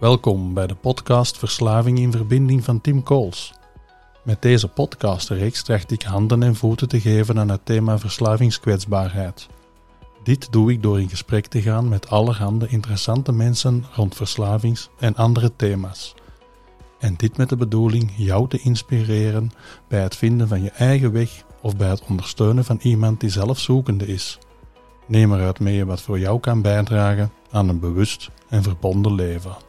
Welkom bij de podcast Verslaving in Verbinding van Tim Kools. Met deze podcastreeks tracht ik handen en voeten te geven aan het thema verslavingskwetsbaarheid. Dit doe ik door in gesprek te gaan met allerhande interessante mensen rond verslavings- en andere thema's. En dit met de bedoeling jou te inspireren bij het vinden van je eigen weg of bij het ondersteunen van iemand die zelf zoekende is. Neem eruit mee wat voor jou kan bijdragen aan een bewust en verbonden leven.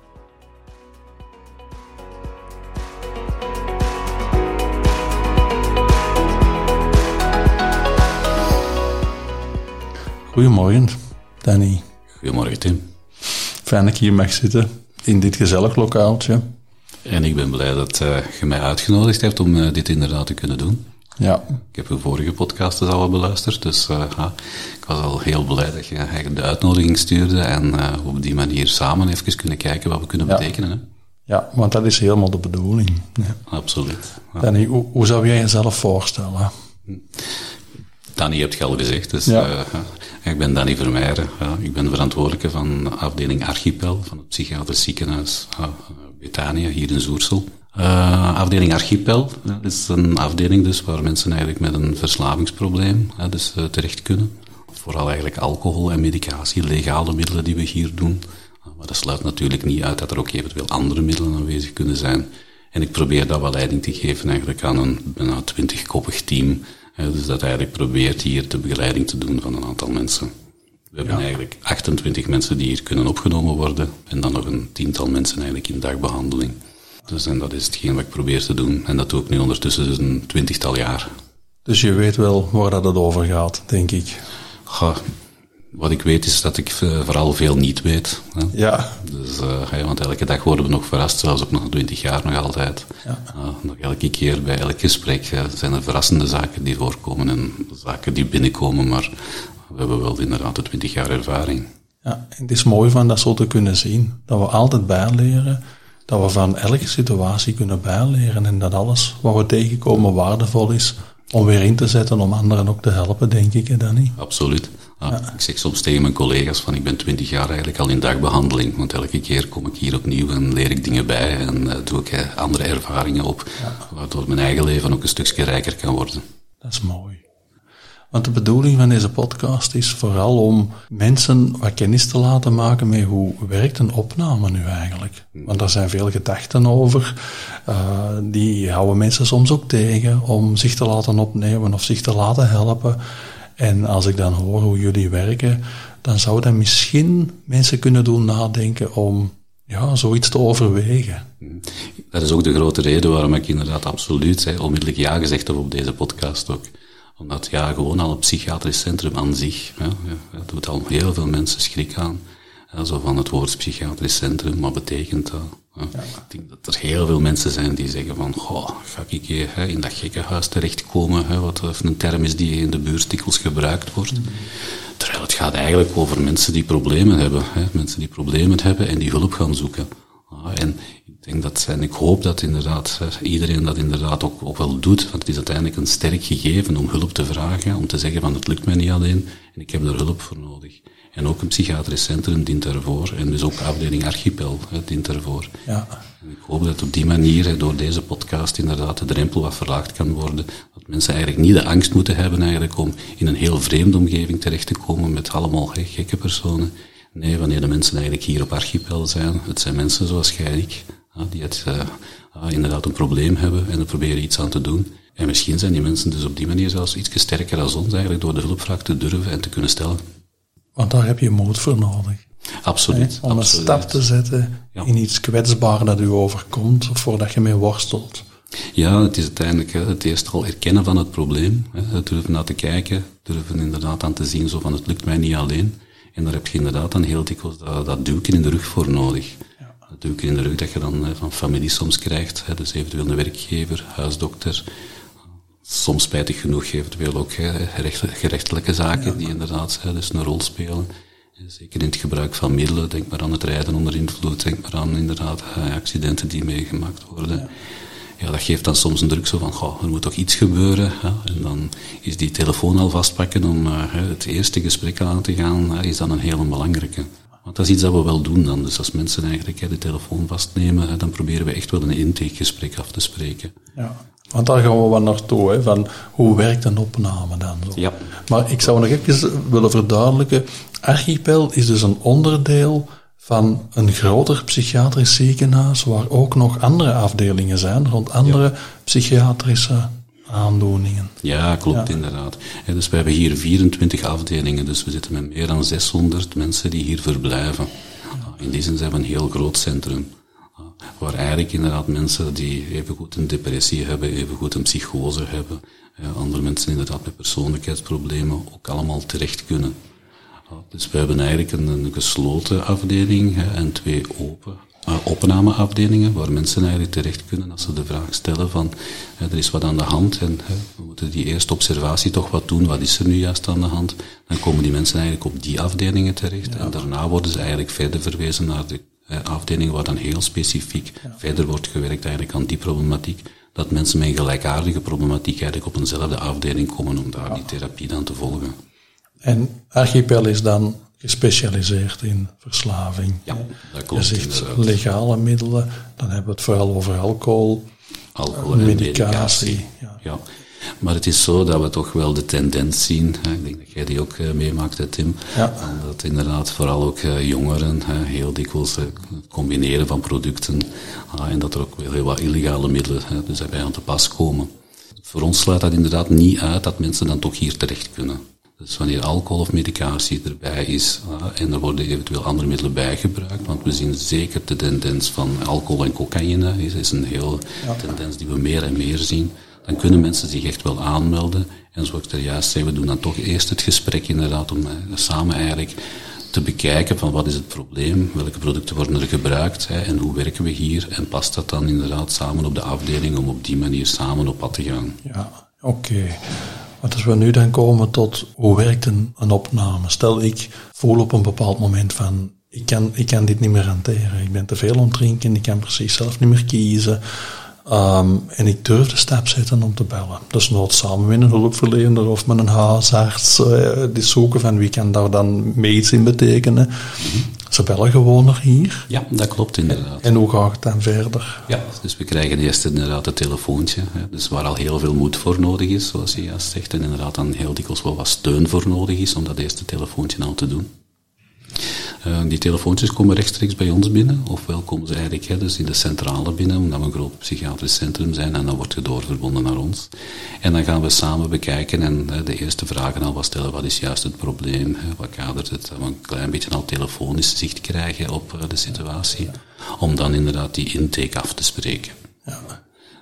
Goedemorgen, Danny. Goedemorgen, Tim. Fijn dat ik hier mag zitten in dit gezellig lokaaltje. En ik ben blij dat uh, je mij uitgenodigd hebt om uh, dit inderdaad te kunnen doen. Ja. Ik heb uw vorige podcast al beluisterd, dus uh, ja, ik was al heel blij dat je eigenlijk de uitnodiging stuurde en op die manier samen even kunnen kijken wat we kunnen Ja. betekenen. Hè? ja, want dat is helemaal de bedoeling. Ja. Absoluut. Ja. Danny, hoe, hoe zou jij jezelf voorstellen? Danny hebt je al gezegd, dus Ja. eh, ik ben Danny Vermeijeren. Ik ben verantwoordelijke van afdeling Archipel van het psychiatrisch ziekenhuis ja, Betania hier in Zoersel. Eh, afdeling Archipel is een afdeling dus waar mensen eigenlijk met een verslavingsprobleem dus, eh, terecht kunnen. Vooral eigenlijk alcohol en medicatie, legale middelen die we hier doen. Maar dat sluit natuurlijk niet uit dat er ook eventueel andere middelen aanwezig kunnen zijn. En ik probeer daar wel leiding te geven eigenlijk aan een bijna twintigkoppig team. Dus dat eigenlijk probeert hier de begeleiding te doen van een aantal mensen. We hebben eigenlijk 28 mensen die hier kunnen opgenomen worden. En dan nog een tiental mensen eigenlijk in dagbehandeling. Dus en dat is hetgeen wat ik probeer te doen. En dat doe ik nu ondertussen dus een twintigtal jaar. Dus je weet wel waar dat het over gaat, denk ik. Goh, wat ik weet is dat ik eh, vooral veel niet weet. Hè. Ja, Dus, eh, want elke dag worden we nog verrast, zelfs ook nog 20 jaar nog altijd. Ja. Uh, nog elke keer bij elk gesprek eh, zijn er verrassende zaken die voorkomen en zaken die binnenkomen, maar we hebben wel inderdaad de 20 jaar ervaring. ja. En het is mooi van dat zo te kunnen zien. Dat we altijd bijleren. Dat we van elke situatie kunnen bijleren. En dat alles wat we tegenkomen waardevol is om weer in te zetten om anderen ook te helpen, denk ik, hè, Danny? Absoluut. Ja, Ik zeg soms tegen mijn collega's van ik ben 20 jaar eigenlijk al in dagbehandeling, want elke keer kom ik hier opnieuw en leer ik dingen bij en eh, doe ik eh, andere ervaringen op, waardoor mijn eigen leven ook een stukje rijker kan worden. Dat is mooi. Want de bedoeling van deze podcast is vooral om mensen wat kennis te laten maken met hoe werkt een opname nu eigenlijk. Want daar zijn veel gedachten over. Uh, die houden mensen soms ook tegen om zich te laten opnemen of zich te laten helpen. En als ik dan hoor hoe jullie werken, dan zou dat misschien mensen kunnen doen nadenken om ja, zoiets te overwegen. Dat is ook de grote reden waarom ik inderdaad absoluut hè, onmiddellijk ja gezegd heb op deze podcast ook. Omdat ja, gewoon al het psychiatrisch centrum aan zich, ja, dat doet al heel veel mensen schrik aan. Zo van het woord psychiatrisch centrum, wat betekent dat? Ik denk dat er heel veel mensen zijn die zeggen van, goh, ga ik hè, in dat gekkenhuis terechtkomen, hè, wat een term is die in de buurstikkels gebruikt wordt. Terwijl het gaat eigenlijk over mensen die problemen hebben, hè, mensen die problemen hebben en die hulp gaan zoeken. Ja, en ik denk dat, en ik hoop dat inderdaad iedereen dat inderdaad ook, ook wel doet, want het is uiteindelijk een sterk gegeven om hulp te vragen, om te zeggen van het lukt mij niet alleen en ik heb er hulp voor nodig. En ook een psychiatrisch centrum dient daarvoor. En dus ook afdeling Archipel dient daarvoor. Ja. En ik hoop dat op die manier, door deze podcast, inderdaad de drempel wat verlaagd kan worden. Dat mensen eigenlijk niet de angst moeten hebben eigenlijk om in een heel vreemde omgeving terecht te komen met allemaal gekke personen. Nee, wanneer de mensen eigenlijk hier op Archipel zijn, het zijn mensen zoals jij en ik, die het, uh, inderdaad een probleem hebben en er proberen iets aan te doen. En misschien zijn die mensen dus op die manier zelfs iets sterker dan ons eigenlijk door de hulpvraag te durven en te kunnen stellen. Want daar heb je moed voor nodig. Absoluut. Hè? Om absoluut. een stap te zetten ja. in iets kwetsbaar dat u overkomt, voordat je mee worstelt. Ja, het is uiteindelijk het eerst al erkennen van het probleem. Hè, het durven naar te kijken, durven inderdaad aan te zien zo van het lukt mij niet alleen. En daar heb je inderdaad dan heel dikwijls dat, dat duwken in de rug voor nodig. Ja. Dat duwken in de rug dat je dan van familie soms krijgt. Hè, dus eventueel een werkgever, huisdokter. Soms spijtig genoeg eventueel ook hè, gerechtelijke zaken ja. die inderdaad hè, dus een rol spelen. Zeker in het gebruik van middelen, denk maar aan het rijden onder invloed, denk maar aan inderdaad accidenten die meegemaakt worden. Ja. ja, dat geeft dan soms een druk zo van, goh, er moet toch iets gebeuren. Ja? En dan is die telefoon al vastpakken om uh, het eerste gesprek aan te gaan, uh, is dan een hele belangrijke. Want dat is iets dat we wel doen dan. Dus als mensen eigenlijk de telefoon vastnemen, dan proberen we echt wel een intakegesprek af te spreken. Ja. Want daar gaan we wel naartoe, hè, van hoe werkt een opname dan? Zo. Ja. Maar ik zou nog even willen verduidelijken, Archipel is dus een onderdeel van een groter psychiatrisch ziekenhuis waar ook nog andere afdelingen zijn rond andere psychiatrische aandoeningen. Ja, klopt inderdaad. dus we hebben hier 24 afdelingen, dus we zitten met meer dan 600 mensen die hier verblijven. In die zin zijn we een heel groot centrum. Waar eigenlijk inderdaad mensen die evengoed een depressie hebben, evengoed een psychose hebben, andere mensen inderdaad met persoonlijkheidsproblemen ook allemaal terecht kunnen. Dus we hebben eigenlijk een, een gesloten afdeling en twee open uh, opnameafdelingen waar mensen eigenlijk terecht kunnen als ze de vraag stellen van er is wat aan de hand en we moeten die eerste observatie toch wat doen, wat is er nu juist aan de hand? Dan komen die mensen eigenlijk op die afdelingen terecht en daarna worden ze eigenlijk verder verwezen naar de afdelingen waar dan heel specifiek verder wordt gewerkt eigenlijk aan die problematiek. Dat mensen met een gelijkaardige problematiek eigenlijk op eenzelfde afdeling komen om daar die therapie dan te volgen. En Archipel is dan gespecialiseerd in verslaving. Ja, dat klopt. Je zegt legale middelen, dan hebben we het vooral over alcohol, alcohol en medicatie. Ja. ja. Maar het is zo dat we toch wel de tendens zien, hè, ik denk dat jij die ook uh, meemaakt, hè, Tim, ja. dat inderdaad vooral ook uh, jongeren hè, heel dikwijls uh, combineren van producten en dat er ook wel heel wat illegale middelen dus daarbij aan te pas komen. Voor ons sluit dat inderdaad niet uit dat mensen dan toch hier terecht kunnen. Dus wanneer alcohol of medicatie erbij is en er worden eventueel andere middelen bijgebruikt, want we zien zeker de tendens van alcohol en cocaïne, is, is een heel ja. tendens die we meer en meer zien, dan kunnen mensen zich echt wel aanmelden. En zoals ik er juist zei, we doen dan toch eerst het gesprek inderdaad om samen eigenlijk te bekijken van wat is het probleem, welke producten worden er gebruikt hè, en hoe werken we hier en past dat dan inderdaad samen op de afdeling om op die manier samen op pad te gaan. Ja, oké. Maar als we nu dan komen tot hoe werkt een, opname? Stel, ik voel op een bepaald moment van, ik kan, ik kan dit niet meer hanteren. Ik ben te veel ontdrinken, ik kan precies zelf niet meer kiezen. Um, en ik durf de stap zetten om te bellen. Dus nooit samen met een hulpverlener of met een huisarts. Uh, die zoeken van wie kan daar dan mee iets in betekenen. Ze bellen gewoon nog hier. Ja, dat klopt inderdaad. En hoe gaat het dan verder? Ja, dus we krijgen eerst inderdaad het telefoontje. Hè, dus waar al heel veel moed voor nodig is, zoals je juist zegt. En inderdaad dan heel dikwijls wel wat steun voor nodig is om dat eerste telefoontje al te doen. Uh, die telefoontjes komen rechtstreeks bij ons binnen, ofwel komen ze eigenlijk hè, dus in de centrale binnen, omdat we een groot psychiatrisch centrum zijn, en dan wordt je doorverbonden naar ons. En dan gaan we samen bekijken en de eerste vragen al wat stellen, wat is juist het probleem, hè, wat kadert het, dat we een klein beetje al telefonisch zicht krijgen op uh, de situatie, om dan inderdaad die intake af te spreken. Ja.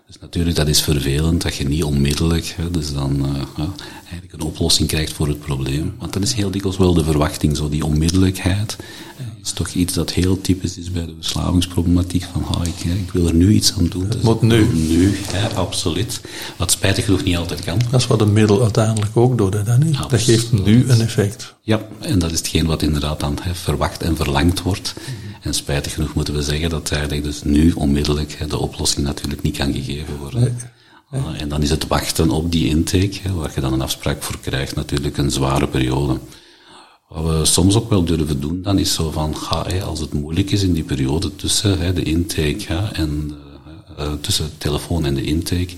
Dus natuurlijk, dat is vervelend dat je niet onmiddellijk hè, dus dan uh, ja, eigenlijk een oplossing krijgt voor het probleem. Want dat is heel dikwijls wel de verwachting, zo die onmiddellijkheid. Uh, is toch iets dat heel typisch is bij de verslavingsproblematiek. Van, oh, ik, ik wil er nu iets aan doen. Het moet nu. Nu, ja, absoluut. Wat spijtig genoeg niet altijd kan. Dat is wat een middel uiteindelijk ook doet, hè, dat, niet? dat geeft nu een effect. Ja, en dat is hetgeen wat inderdaad dan hè, verwacht en verlangd wordt. En spijtig genoeg moeten we zeggen dat eigenlijk dus nu onmiddellijk de oplossing natuurlijk niet kan gegeven worden. Nee. Uh, en dan is het wachten op die intake, waar je dan een afspraak voor krijgt, natuurlijk een zware periode. Wat we soms ook wel durven doen, dan is zo van, ga, als het moeilijk is in die periode tussen de intake en uh, uh, tussen de telefoon en de intake,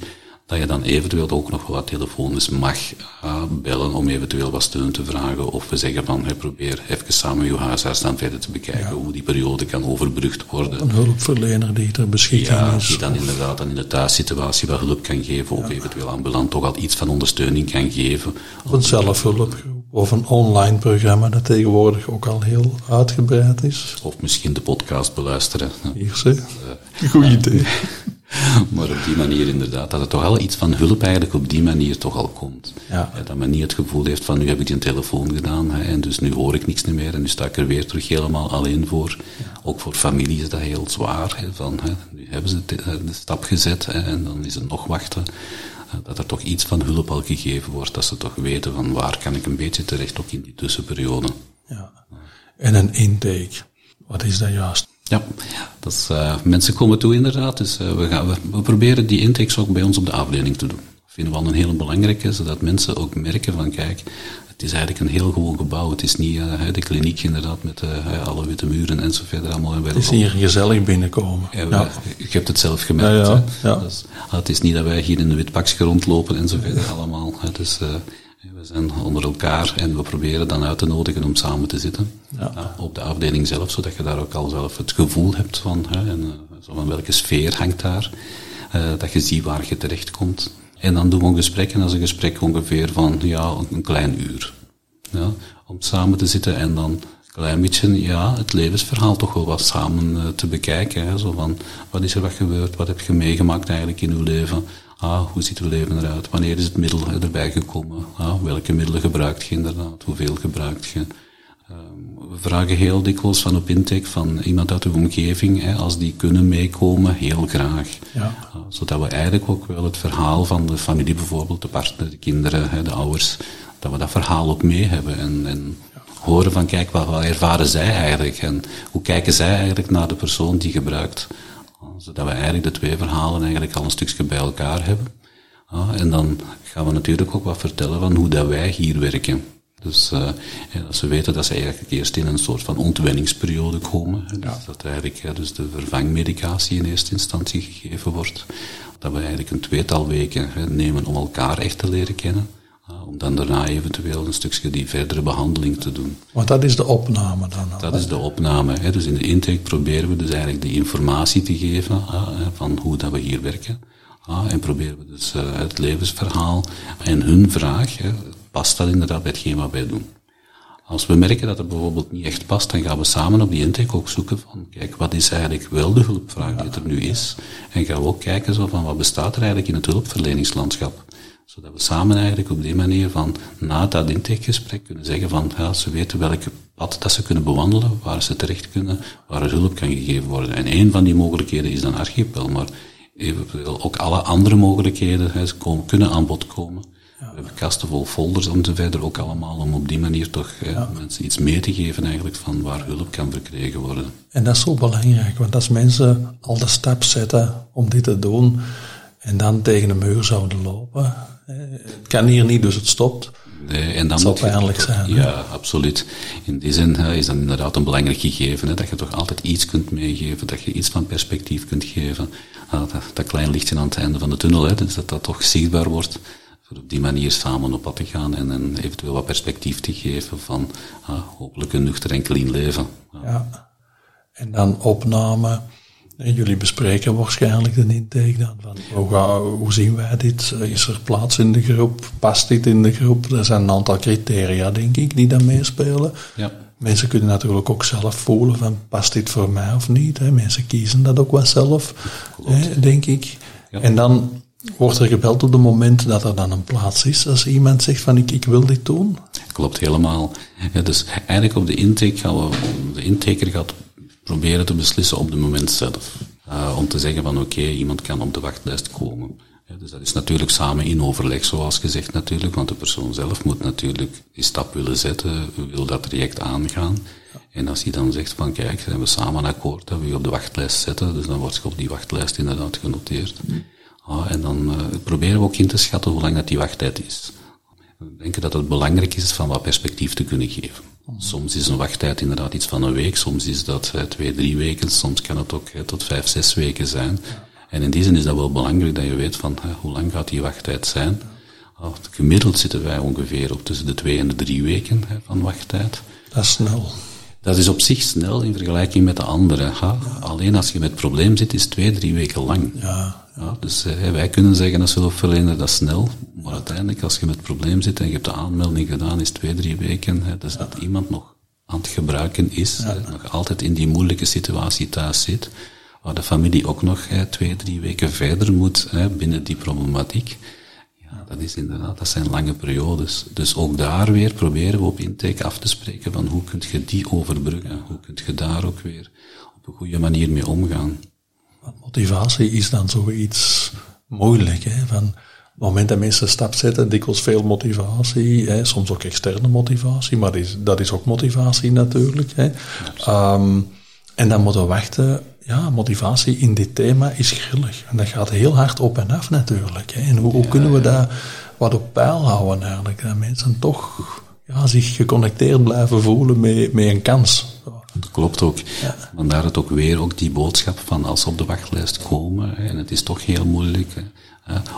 dat je dan eventueel ook nog wat telefonisch mag uh, bellen om eventueel wat steun te vragen. Of we zeggen van, hey, probeer even samen je huisarts dan verder te bekijken ja. hoe die periode kan overbrugd worden. Een hulpverlener die ter beschikking ja, is. die dan inderdaad dan in de thuissituatie wat hulp kan geven. Of eventueel ambulant toch al iets van ondersteuning kan geven. Of een zelfhulpgroep. Of een online programma dat tegenwoordig ook al heel uitgebreid is. Of misschien de podcast beluisteren. Hier, zie. Uh, Goed idee. maar op die manier inderdaad, dat het toch al iets van hulp eigenlijk op die manier toch al komt. Ja. dat men niet het gevoel heeft van nu heb ik die telefoon gedaan hè, en dus nu hoor ik niks meer en nu sta ik er weer terug helemaal alleen voor. Ja. Ook voor familie is dat heel zwaar. Hè, van, hè, nu hebben ze de, de stap gezet hè, en dan is het nog wachten. Dat er toch iets van hulp al gegeven wordt, dat ze toch weten van waar kan ik een beetje terecht ook in die tussenperiode. Ja. En een intake, wat is dat juist? Ja, dat is, uh, mensen komen toe inderdaad. Dus uh, we, gaan, we, we, proberen die intakes ook bij ons op de afdeling te doen. Dat vinden we al een hele belangrijke, zodat mensen ook merken van kijk, het is eigenlijk een heel gewoon gebouw. Het is niet uh, de kliniek inderdaad met alle witte muren en zo verder. Allemaal het is hier gezellig binnenkomen. Ja, ja. Je hebt het zelf gemerkt. Ja, ja, dus, het is niet dat wij hier in een wit pakje rondlopen en zo verder allemaal. Uh, we zijn onder elkaar en we proberen dan uit te nodigen om samen te zitten. Ja. op de afdeling zelf, zodat je daar ook al zelf het gevoel hebt van, hè, en, zo van welke sfeer hangt daar. dat je ziet waar je terecht komt. En dan doen we een gesprek, en dat is een gesprek ongeveer van ja, een klein uur. Ja, om samen te zitten en dan een klein beetje ja, het levensverhaal toch wel wat samen uh, te bekijken. Hè, zo van, wat is er wat gebeurd, wat heb je meegemaakt eigenlijk in uw leven? Ah, hoe ziet uw leven eruit? Wanneer is het middel erbij gekomen? Ah, welke middelen gebruikt je inderdaad? Hoeveel gebruikt je? Ehm, we vragen heel dikwijls van op intake van iemand uit de omgeving, hè, als die kunnen meekomen, heel graag. Ja. Uh, zodat we eigenlijk ook wel het verhaal van de familie, bijvoorbeeld de partner, de kinderen, hè, de ouders, dat we dat verhaal ook mee hebben. En, en horen van, kijk, wat, wat, ervaren zij eigenlijk? En hoe kijken zij eigenlijk naar de persoon die gebruikt? Zodat we eigenlijk de twee verhalen eigenlijk al een stukje bij elkaar hebben. Uh, en dan gaan we natuurlijk ook wat vertellen van hoe dat wij hier werken. Dus uh, als ze weten dat ze eigenlijk eerst in een soort van ontwenningsperiode komen, dus dat eigenlijk dus de vervangmedicatie in eerste instantie gegeven wordt, dat we eigenlijk een tweetal weken nemen om elkaar echt te leren kennen, om dan daarna eventueel een stukje die verdere behandeling te doen. Want dat is de opname dan? Dat is de opname. Hè. Dus in de intake proberen we dus eigenlijk de informatie te geven van hoe dat we hier werken. en proberen we dus uh, het levensverhaal en hun vraag, past dat inderdaad bij hetgeen wat wij doen. Als we merken dat het bijvoorbeeld niet echt past, dan gaan we samen op die intake ook zoeken van, kijk, wat is eigenlijk wel de hulpvraag die er nu is? En gaan we ook kijken zo van, wat bestaat er eigenlijk in het hulpverleningslandschap? Zodat we samen eigenlijk op die manier van, na dat intakegesprek kunnen zeggen van, ja, ze weten welke pad dat ze kunnen bewandelen, waar ze terecht kunnen, waar er hulp kan gegeven worden. En een van die mogelijkheden is dan archipel, maar eventueel ook alle andere mogelijkheden hè, komen, kunnen aan bod komen. We hebben kasten vol folders verder ook allemaal, om op die manier toch mensen iets mee te geven eigenlijk van waar hulp kan verkregen worden. En dat is zo belangrijk, want als mensen al de stap zetten om dit te doen en dan tegen een muur zouden lopen, het kan hier niet, dus het stopt. Nee, en dan zal pijnlijk zijn. Ja, absoluut. In die zin is dat inderdaad een belangrijk gegeven, hè, dat je toch altijd iets kunt meegeven, dat je iets van perspectief kunt geven. dat, dat klein lichtje aan het einde van de tunnel, hè, dus dat dat toch zichtbaar wordt op die manier samen op pad te gaan en, en eventueel wat perspectief te geven van ah, hopelijk een nuchter en clean leven. Ja. En dan opname. En jullie bespreken waarschijnlijk de intake dan. Van hoe, hoe zien wij dit? Is er plaats in de groep? Past dit in de groep? Er zijn een aantal criteria, denk ik, die dan meespelen. Ja. Mensen kunnen natuurlijk ook zelf voelen van past dit voor mij of niet. Hè? Mensen kiezen dat ook wel zelf, hè, denk ik. Ja. En dan Wordt er gebeld op het moment dat er dan een plaats is, als iemand zegt van ik, ik wil dit doen? Klopt helemaal. Ja, dus eigenlijk op de intake gaan we, de intaker gaat proberen te beslissen op het moment zelf. Uh, om te zeggen van oké, iemand kan op de wachtlijst komen. Dus dat is natuurlijk samen in overleg, zoals gezegd natuurlijk, want de persoon zelf moet natuurlijk die stap willen zetten, wil dat traject aangaan. En als hij dan zegt van kijk, zijn we samen akkoord dat we je op de wachtlijst zetten, dus dan wordt je op die wachtlijst inderdaad genoteerd. Ah, en dan uh, proberen we ook in te schatten hoe lang dat die wachttijd is. We denken dat het belangrijk is van wat perspectief te kunnen geven. Soms is een wachttijd inderdaad iets van een week, soms is dat uh, twee, drie weken, soms kan het ook uh, tot vijf, zes weken zijn. En in die zin is dat wel belangrijk dat je weet van hoe lang gaat die wachttijd zijn. Gemiddeld zitten wij ongeveer op tussen de twee en de drie weken van wachttijd. Dat is snel. Dat is op zich snel in vergelijking met de andere. Alleen als je met probleem zit, is twee, drie weken lang. Ja, ja, dus eh, wij kunnen zeggen als hulpverlener dat snel, maar uiteindelijk als je met het probleem zit en je hebt de aanmelding gedaan, is twee, drie weken, hè, dus dat iemand nog aan het gebruiken is, nog altijd in die moeilijke situatie thuis zit, waar de familie ook nog hè, twee, drie weken verder moet hè, binnen die problematiek. Ja, dat is inderdaad, dat zijn lange periodes. Dus ook daar weer proberen we op intake af te spreken van hoe kun je die overbruggen, hoe kun je daar ook weer op een goede manier mee omgaan. Motivatie is dan zoiets moeilijk. Hè? Van, op het moment dat mensen een stap zetten, dikwijls veel motivatie, hè? soms ook externe motivatie, maar dat is, dat is ook motivatie natuurlijk. Hè? Um, en dan moeten we wachten. Ja, motivatie in dit thema is grillig. En dat gaat heel hard op en af natuurlijk. Hè? En hoe, hoe kunnen we dat wat op peil houden eigenlijk? Dat mensen toch ja, zich geconnecteerd blijven voelen met, met een kans. Dat klopt ook. Ja. Vandaar het ook weer ook die boodschap van als ze op de wachtlijst komen en het is toch heel moeilijk.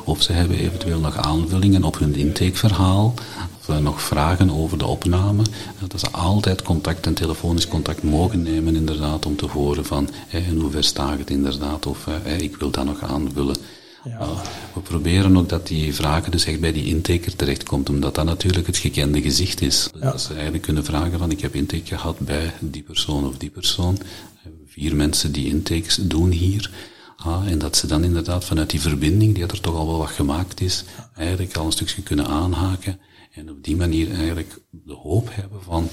of ze hebben eventueel nog aanvullingen op hun intakeverhaal, of nog vragen over de opname, dat ze altijd contact en telefonisch contact mogen nemen inderdaad om te horen van in hoever staat het inderdaad of ik wil dat nog aanvullen. Ja. We proberen ook dat die vragen dus echt bij die intaker terechtkomt, omdat dat natuurlijk het gekende gezicht is. Ja. Dat ze eigenlijk kunnen vragen van ik heb intake gehad bij die persoon of die persoon. Vier mensen die intakes doen hier. Ah, en dat ze dan inderdaad vanuit die verbinding, die er toch al wel wat gemaakt is, eigenlijk al een stukje kunnen aanhaken. En op die manier eigenlijk de hoop hebben van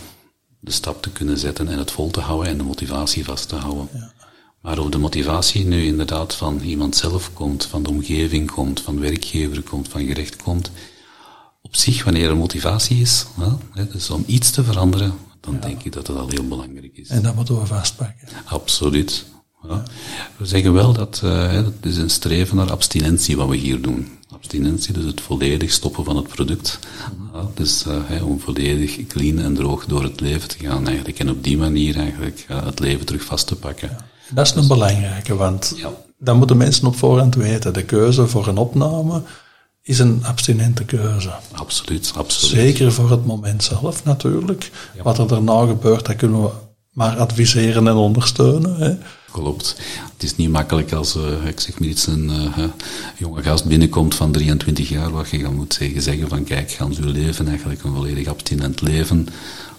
de stap te kunnen zetten en het vol te houden en de motivatie vast te houden. Ja. Maar of de motivatie nu inderdaad van iemand zelf komt, van de omgeving komt, van de werkgever komt, van gerecht komt, op zich, wanneer er motivatie is, hè, dus om iets te veranderen, dan denk ik dat dat al heel belangrijk is. En dat moeten we vastpakken. Absoluut. Ja. We zeggen wel dat uh, het is een streven naar abstinentie wat we hier doen. Abstinentie, dus het volledig stoppen van het product. Ja, dus uh, om volledig clean en droog door het leven te gaan eigenlijk. En op die manier eigenlijk uh, het leven terug vast te pakken. Dat is een belangrijke, want ja. dat moeten mensen op voorhand weten. De keuze voor een opname is een abstinente keuze. Absoluut, absoluut. Zeker voor het moment zelf natuurlijk. Wat er daarna gebeurt, dat kunnen we maar adviseren en ondersteunen. Hè. Klopt. Het is niet makkelijk als, uh, ik zeg maar iets, een uh, jonge gast binnenkomt van 23 jaar, wat je dan moet zeggen, zeggen van kijk, gaan uw leven eigenlijk een volledig abstinent leven.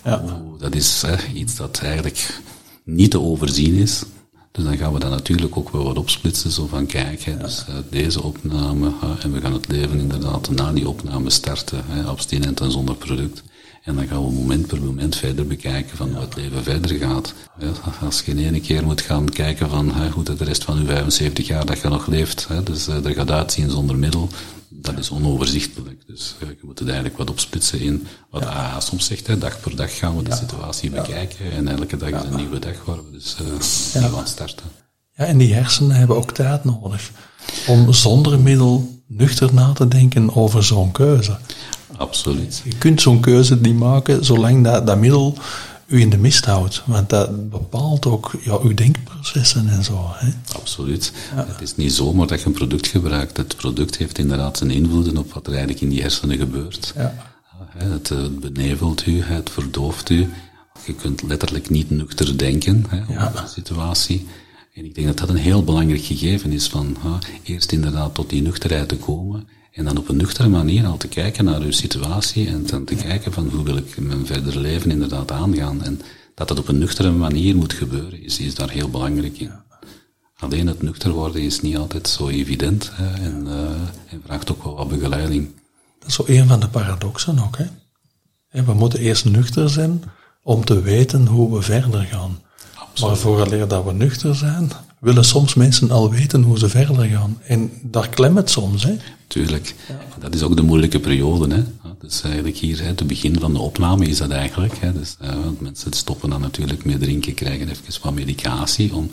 Ja. dat is iets dat eigenlijk niet te overzien is. Dus dan gaan we dat natuurlijk ook wel wat opsplitsen, zo van kijk, dus uh, deze opname, en we gaan het leven inderdaad na die opname starten, hè, abstinent en zonder product. En dan gaan we moment per moment verder bekijken van hoe het leven verder gaat. Als je in ene keer moet gaan kijken van hoe de rest van je 75 jaar dat je nog leeft, hè, dus uh, er gaat uitzien zonder middel, dat is onoverzichtelijk. Dus uh, je moet het eigenlijk wat opsplitsen in wat ja. soms zegt, hè, dag per dag gaan we de situatie bekijken en elke dag is een nieuwe dag waar we dus uh, nieuw aan starten. Ja, en die hersenen hebben ook tijd nodig om zonder middel nuchter na te denken over zo'n keuze. Absoluut. Je kunt zo'n keuze niet maken zolang dat, dat middel u in de mist houdt. Want dat bepaalt ook ja, uw denkprocessen en zo. Hè? Absoluut. Het is niet zomaar dat je een product gebruikt. Het product heeft inderdaad zijn invloeden op wat er eigenlijk in die hersenen gebeurt. Ja. Het, het benevelt u, het verdooft u. Je kunt letterlijk niet nuchter denken hè, ja. de situatie. En ik denk dat dat een heel belangrijk gegeven is van ha, eerst inderdaad tot die nuchterheid te komen en dan op een nuchtere manier al te kijken naar uw situatie en dan te kijken van hoe wil ik mijn verdere leven inderdaad aangaan. En dat dat op een nuchtere manier moet gebeuren, is, is daar heel belangrijk in. Alleen het nuchter worden is niet altijd zo evident hè, en, uh, en, vraagt ook wel wat begeleiding. Dat is zo een van de paradoxen ook. Hè? We moeten eerst nuchter zijn om te weten hoe we verder gaan. Absoluut. Maar vooraleer dat we nuchter zijn, willen soms mensen al weten hoe ze verder gaan. En daar klemt het soms. Hè? Tuurlijk. Dat is ook de moeilijke periode. Hè. Dus eigenlijk hier, het begin van de opname is dat eigenlijk. Hè. Dus, uh, want mensen stoppen dan natuurlijk met drinken, krijgen even wat medicatie om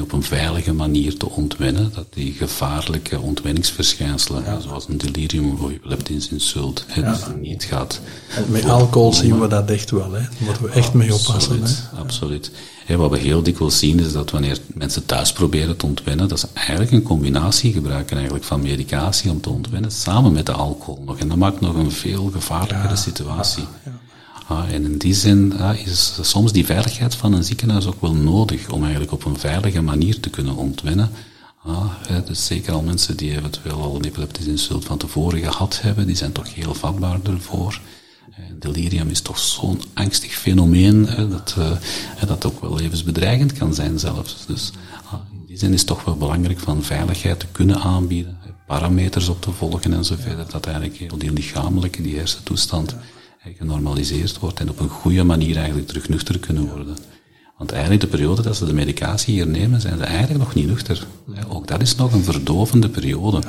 op een veilige manier te ontwennen. Dat die gevaarlijke ontwenningsverschijnselen, zoals een delirium of epileptisch insult, ja. dus niet gaat. met alcohol zien we dat echt wel. Hè. Daar moeten we echt mee oppassen. Hè. Absoluut. Wat we heel dikwijls zien is dat wanneer mensen thuis proberen te ontwennen, dat ze eigenlijk een combinatie gebruiken eigenlijk van medicatie om te ontwennen, samen met de alcohol nog. En dat maakt nog een veel gevaarlijkere situatie. Ja, ah, en in die zin ah, is soms die veiligheid van een ziekenhuis ook wel nodig om eigenlijk op een veilige manier te kunnen ontwennen. Ah, dus zeker al mensen die eventueel al een epileptische insult van tevoren gehad hebben, die zijn toch heel vatbaar ervoor. Delirium is toch zo'n angstig fenomeen hè, dat, uh, dat ook wel levensbedreigend kan zijn zelfs. Dus uh, in die zin is het toch wel belangrijk van veiligheid te kunnen aanbieden, parameters op te volgen en zo verder, dat eigenlijk heel die lichamelijke, die hersentoestand genormaliseerd wordt en op een goede manier eigenlijk terug nuchter kunnen worden. Want eigenlijk de periode dat ze de medicatie hier nemen, zijn ze eigenlijk nog niet nuchter. Ook dat is nog een verdovende periode.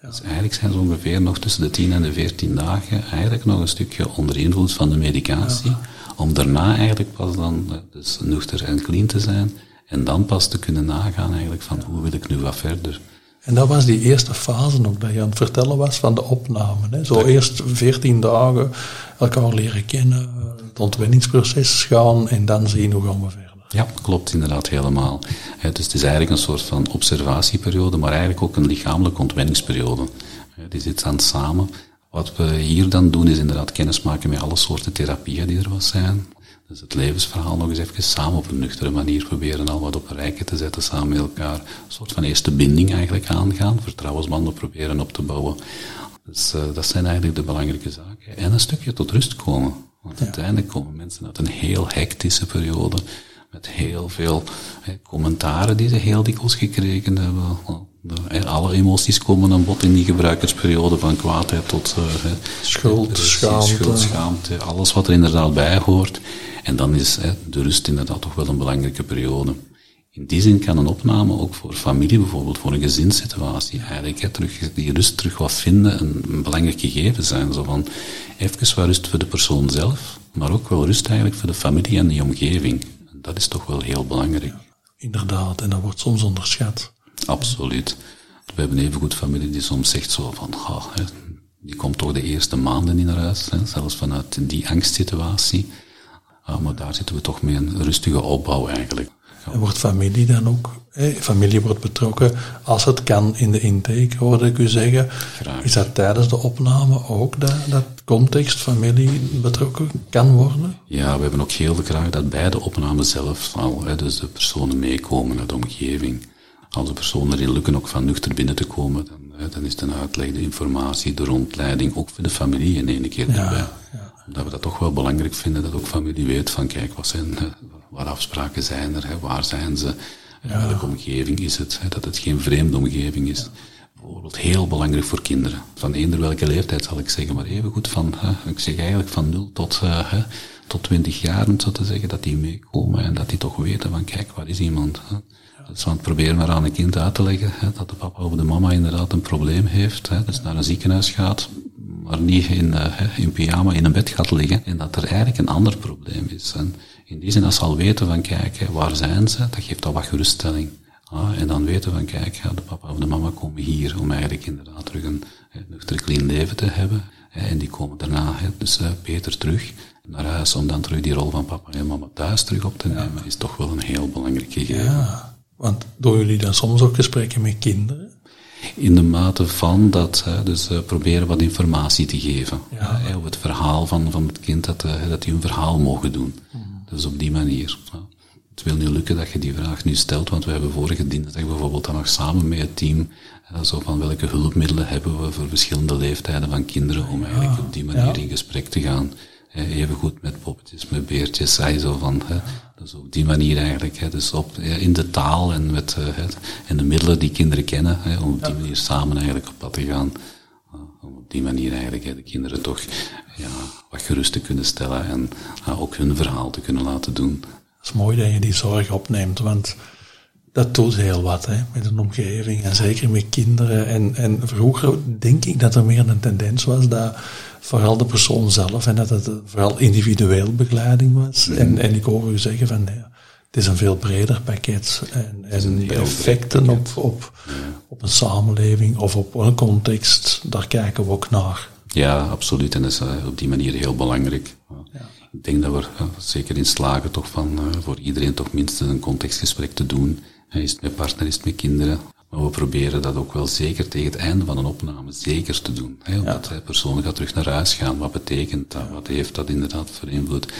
Dus eigenlijk zijn ze ongeveer nog tussen de 10 en de 14 dagen eigenlijk nog een stukje onder invloed van de medicatie. Om daarna eigenlijk pas dan eh, dus nuchter en clean te zijn. En dan pas te kunnen nagaan eigenlijk van hoe wil ik nu wat verder. En dat was die eerste fase ook, dat je aan het vertellen was van de opname. Hè. Zo eerst veertien dagen elkaar leren kennen, het ontwenningsproces gaan en dan zien hoe gaan we verder. Ja, klopt inderdaad helemaal. Dus het is eigenlijk een soort van observatieperiode, maar eigenlijk ook een lichamelijke ontwenningsperiode. Die zit dan samen. Wat we hier dan doen is inderdaad kennismaken met alle soorten therapieën die er wat zijn. Dus het levensverhaal nog eens even samen op een nuchtere manier proberen al wat op een rijke te zetten, samen met elkaar. Een soort van eerste binding eigenlijk aangaan, vertrouwensbanden proberen op te bouwen. Dus uh, dat zijn eigenlijk de belangrijke zaken. En een stukje tot rust komen. Want uiteindelijk komen mensen uit een heel hectische periode, met heel veel commentaren die ze heel dikwijls gekregen hebben. Alle emoties komen aan bod in die gebruikersperiode, van kwaadheid tot uh, schuld, schaamte. schuld, schaamte, alles wat er inderdaad bij hoort. En dan is hè, de rust inderdaad toch wel een belangrijke periode. In die zin kan een opname ook voor familie, bijvoorbeeld voor een gezinssituatie, eigenlijk hè, terug, die rust terug wat vinden een, een belangrijk gegeven zijn. Zo van, even wat rust voor de persoon zelf, maar ook wel rust eigenlijk voor de familie en die omgeving. Dat is toch wel heel belangrijk. inderdaad, en dat wordt soms onderschat. Absoluut. We hebben even goed familie die soms zegt zo van, hè, die komt toch de eerste maanden niet naar huis, hè, zelfs vanuit die angstsituatie. Uh, maar daar zitten we toch mee een rustige opbouw eigenlijk. Ja. En wordt familie dan ook, hè, familie wordt betrokken als het kan in de intake, hoorde ik u zeggen. Graag. Is dat tijdens de opname ook dat, dat context familie betrokken kan worden? Ja, we hebben ook heel graag dat bij de opname zelf al, hè, dus de personen meekomen uit de omgeving. Als de personen erin lukken ook van nuchter binnen te komen, dan, dan is de uitleg, de informatie, de rondleiding, ook voor de familie in één keer Ja, erbij. ja. Omdat we dat toch wel belangrijk vinden, dat ook familie weet van, kijk, wat zijn, wat afspraken zijn er, hè, waar zijn ze, in welke omgeving is het, hè, dat het geen vreemde omgeving is. Bijvoorbeeld heel belangrijk voor kinderen. Van eender welke leeftijd zal ik zeggen, maar even goed van, hè, ik zeg eigenlijk van 0 tot, eh, hè, tot 20 jaar, om zo te zeggen, dat die meekomen en dat die toch weten van, kijk, waar is iemand? Hè. Aan het proberen maar aan een kind uit te leggen, hè, dat de papa of de mama inderdaad een probleem heeft, hè, dus naar een ziekenhuis gaat, maar niet in, eh, hè, in pyjama in een bed gaat liggen, en dat er eigenlijk een ander probleem is. En in die zin, als ze al weten van, kijk, hè, waar zijn ze, dat geeft al wat geruststelling. Ah, en dan weten van, kijk, de papa of de mama komen hier om eigenlijk inderdaad terug een nuchter clean leven te hebben. Hè, en die komen daarna dus eh, beter terug naar huis om dan terug die rol van papa en mama thuis terug op te nemen, is toch wel een heel belangrijk gegeven. Ja, want doen jullie dan soms ook gesprekken met kinderen? In de mate van dat, dus eh, proberen wat informatie te geven. Ja. Hè, over het verhaal van, van het kind, dat, eh, dat die hun verhaal mogen doen. Dus op die manier. Het wil niet lukken dat je die vraag nu stelt, want we hebben vorige dinsdag bijvoorbeeld dan nog samen met het team zo van welke hulpmiddelen hebben we voor verschillende leeftijden van kinderen om eigenlijk op die manier ja. in gesprek te gaan. Even goed met poppetjes, met beertjes, zo van, hè, dus op die manier eigenlijk, hè, dus op, in de taal en met eh, het, en de middelen die kinderen kennen, hè, om op die manier samen eigenlijk op pad te gaan. Uh, om op die manier eigenlijk hè, de kinderen toch ja, wat gerust te kunnen stellen en uh, ook hun verhaal te kunnen laten doen. Het is mooi dat je die zorg opneemt, want dat doet heel wat hè, met een omgeving en zeker met kinderen. En, en vroeger denk ik dat er meer een tendens was dat vooral de persoon zelf en dat het vooral individueel begeleiding was. En, en ik hoor u zeggen van nee, het is een veel breder pakket en, effecten op, op, op een samenleving of op een context, daar kijken we ook naar. Ja, absoluut. En dat is uh, op die manier heel belangrijk. Ja. Ik denk dat we er uh, zeker in slagen toch van uh, voor iedereen toch minstens een contextgesprek te doen. Is het met partner, is met kinderen. Maar we proberen dat ook wel zeker tegen het einde van een opname zeker te doen. Hè, omdat ja. de persoon gaat terug naar huis gaan. Wat betekent dat? Wat heeft dat inderdaad voor invloed?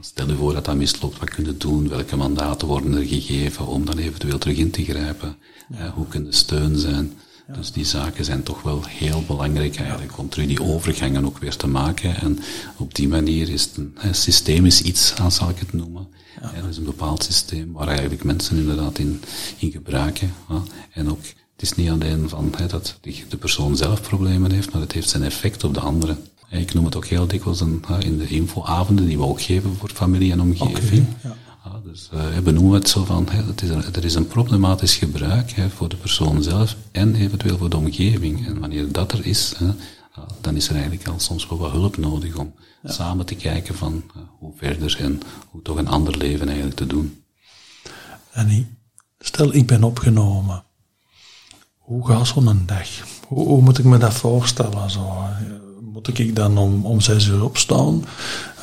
Stel je voor dat dat misloopt, wat kun je doen? Welke mandaten worden er gegeven om dan eventueel terug in te grijpen? Ja. hoe kunnen steun zijn? Ja. Dus die zaken zijn toch wel heel belangrijk eigenlijk, om terug die overgangen ook weer te maken. En op die manier is het een, een systemisch iets, zal ik het noemen. Ja. Er is een bepaald systeem waar eigenlijk mensen inderdaad in, in gebruiken. En ook, het is niet alleen van hè, dat de persoon zelf problemen heeft, maar het heeft zijn effect op de anderen. Ik noem het ook heel dikwijls een, in de infoavonden die we ook geven voor familie en omgeving. Okay, ja. Dus uh, we benoemen het zo van, hè, het is een, er is een problematisch gebruik hè, voor de persoon zelf en eventueel voor de omgeving. En wanneer dat er is, hè, dan is er eigenlijk al soms wel wat hulp nodig om samen te kijken van uh, hoe verder en hoe toch een ander leven eigenlijk te doen. Annie, stel ik ben opgenomen. hoe gaat zo'n dag? Hoe, moet ik me dat voorstellen? Zo? Moet ik dan om, om zes uur opstaan?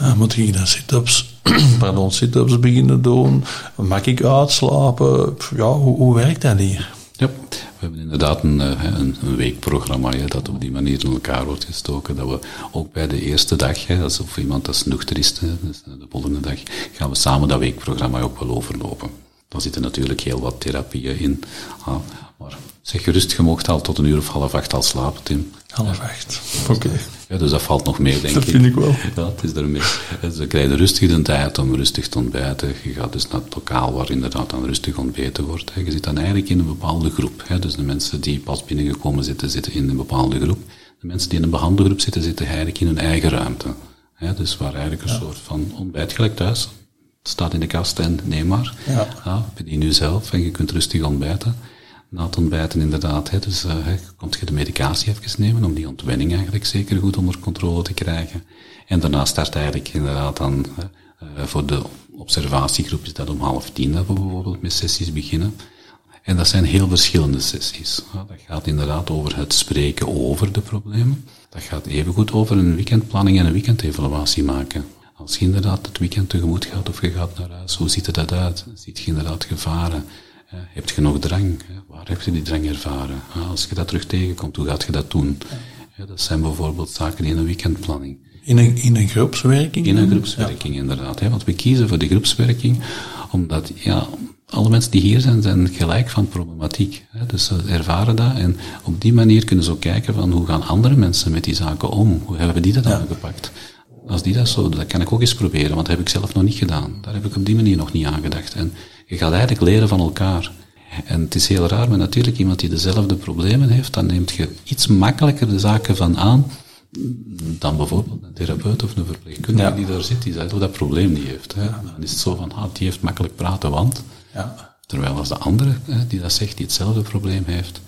Uh, moet ik dan sit-ups, pardon, sit-ups beginnen doen? Mag ik uitslapen? Ja, hoe, hoe werkt dat hier? Ja, we hebben inderdaad een, eh, een, weekprogramma dat op die manier in elkaar wordt gestoken. Dat we ook bij de eerste dag, hè, iemand als nuchter is, dus de volgende dag, gaan we samen dat weekprogramma ook wel overlopen. Daar zitten natuurlijk heel wat therapieën in. Maar zeg gerust, je mocht al tot een uur of half acht al slapen, Tim. Half acht, oké. Ja, dus dat valt nog meer, denk dat ik. Dat vind ik wel. Ja, het is daarmee. Dus dan krijg je rustig de tijd om rustig te ontbijten. Je gaat dus naar het lokaal waar inderdaad dan rustig ontbeten wordt. Je zit dan eigenlijk in een bepaalde groep. Dus de mensen die pas binnengekomen zitten, zitten in een bepaalde groep. De mensen die in een behandelgroep zitten, zitten eigenlijk in hun eigen ruimte. Dus waar eigenlijk een soort van ontbijt gelijk thuis. Het staat in de kast en neem maar. Ja. Ja, bedien u zelf en je kunt rustig ontbijten na het ontbijten inderdaad. Hè, dus uh, komt je de medicatie even nemen om die ontwenning eigenlijk zeker goed onder controle te krijgen. En daarna start eigenlijk inderdaad dan uh, voor de observatiegroep is dat om half tien dat we bijvoorbeeld met sessies beginnen. En dat zijn heel verschillende sessies. Dat gaat inderdaad over het spreken over de problemen. Dat gaat evengoed over een weekendplanning en een weekendevaluatie maken. Als je inderdaad het weekend tegemoet gaat of je gaat naar huis, hoe ziet het dat uit? Ziet je inderdaad gevaren? Heb je nog drang? Waar heb je die drang ervaren? Uh, als je dat terug tegenkomt, hoe gaat je dat doen? Ja, dat zijn bijvoorbeeld zaken in een weekendplanning. In een, in een groepswerking? In een groepswerking, ja. inderdaad. Hè? Want we kiezen voor de groepswerking omdat, ja, alle mensen die hier zijn, zijn gelijk van problematiek. Hè? Dus ze ervaren dat en op die manier kunnen ze ook kijken van hoe gaan andere mensen met die zaken om? Hoe hebben die dat ja. aangepakt? Als die dat zo dat kan ik ook eens proberen, want dat heb ik zelf nog niet gedaan. Daar heb ik op die manier nog niet aan gedacht. En je gaat eigenlijk leren van elkaar. En het is heel raar, maar natuurlijk iemand die dezelfde problemen heeft, dan neemt je iets makkelijker de zaken van aan dan bijvoorbeeld een therapeut of een verpleegkundige ja. die daar zit, die zelf dat probleem niet heeft. Hè. Dan is het zo van, ah, die heeft makkelijk praten, want... Ja. Terwijl als de andere hè, die dat zegt, die hetzelfde probleem heeft,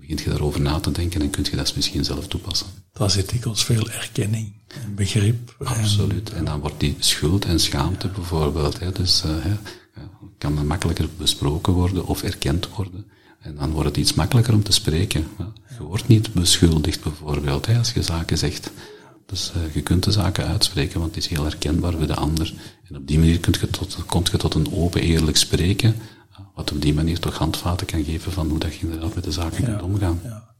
begint je daarover na te denken en kun je dat misschien zelf toepassen. Daar zit dikwijls veel erkenning en begrip. Absoluut. En, en dan wordt die schuld en schaamte bijvoorbeeld, hè, dus uh, hè, kan dan makkelijker besproken worden of erkend worden. En dan wordt het iets makkelijker om te spreken. Je wordt niet beschuldigd bijvoorbeeld, hè, als je zaken zegt. Dus uh, je kunt de zaken uitspreken, want het is heel herkenbaar voor de ander. En op die manier kunt je tot, komt je tot een open, eerlijk spreken, wat op die manier toch handvaten kan geven van hoe dat je inderdaad met de zaken ja, kunt omgaan. Ja.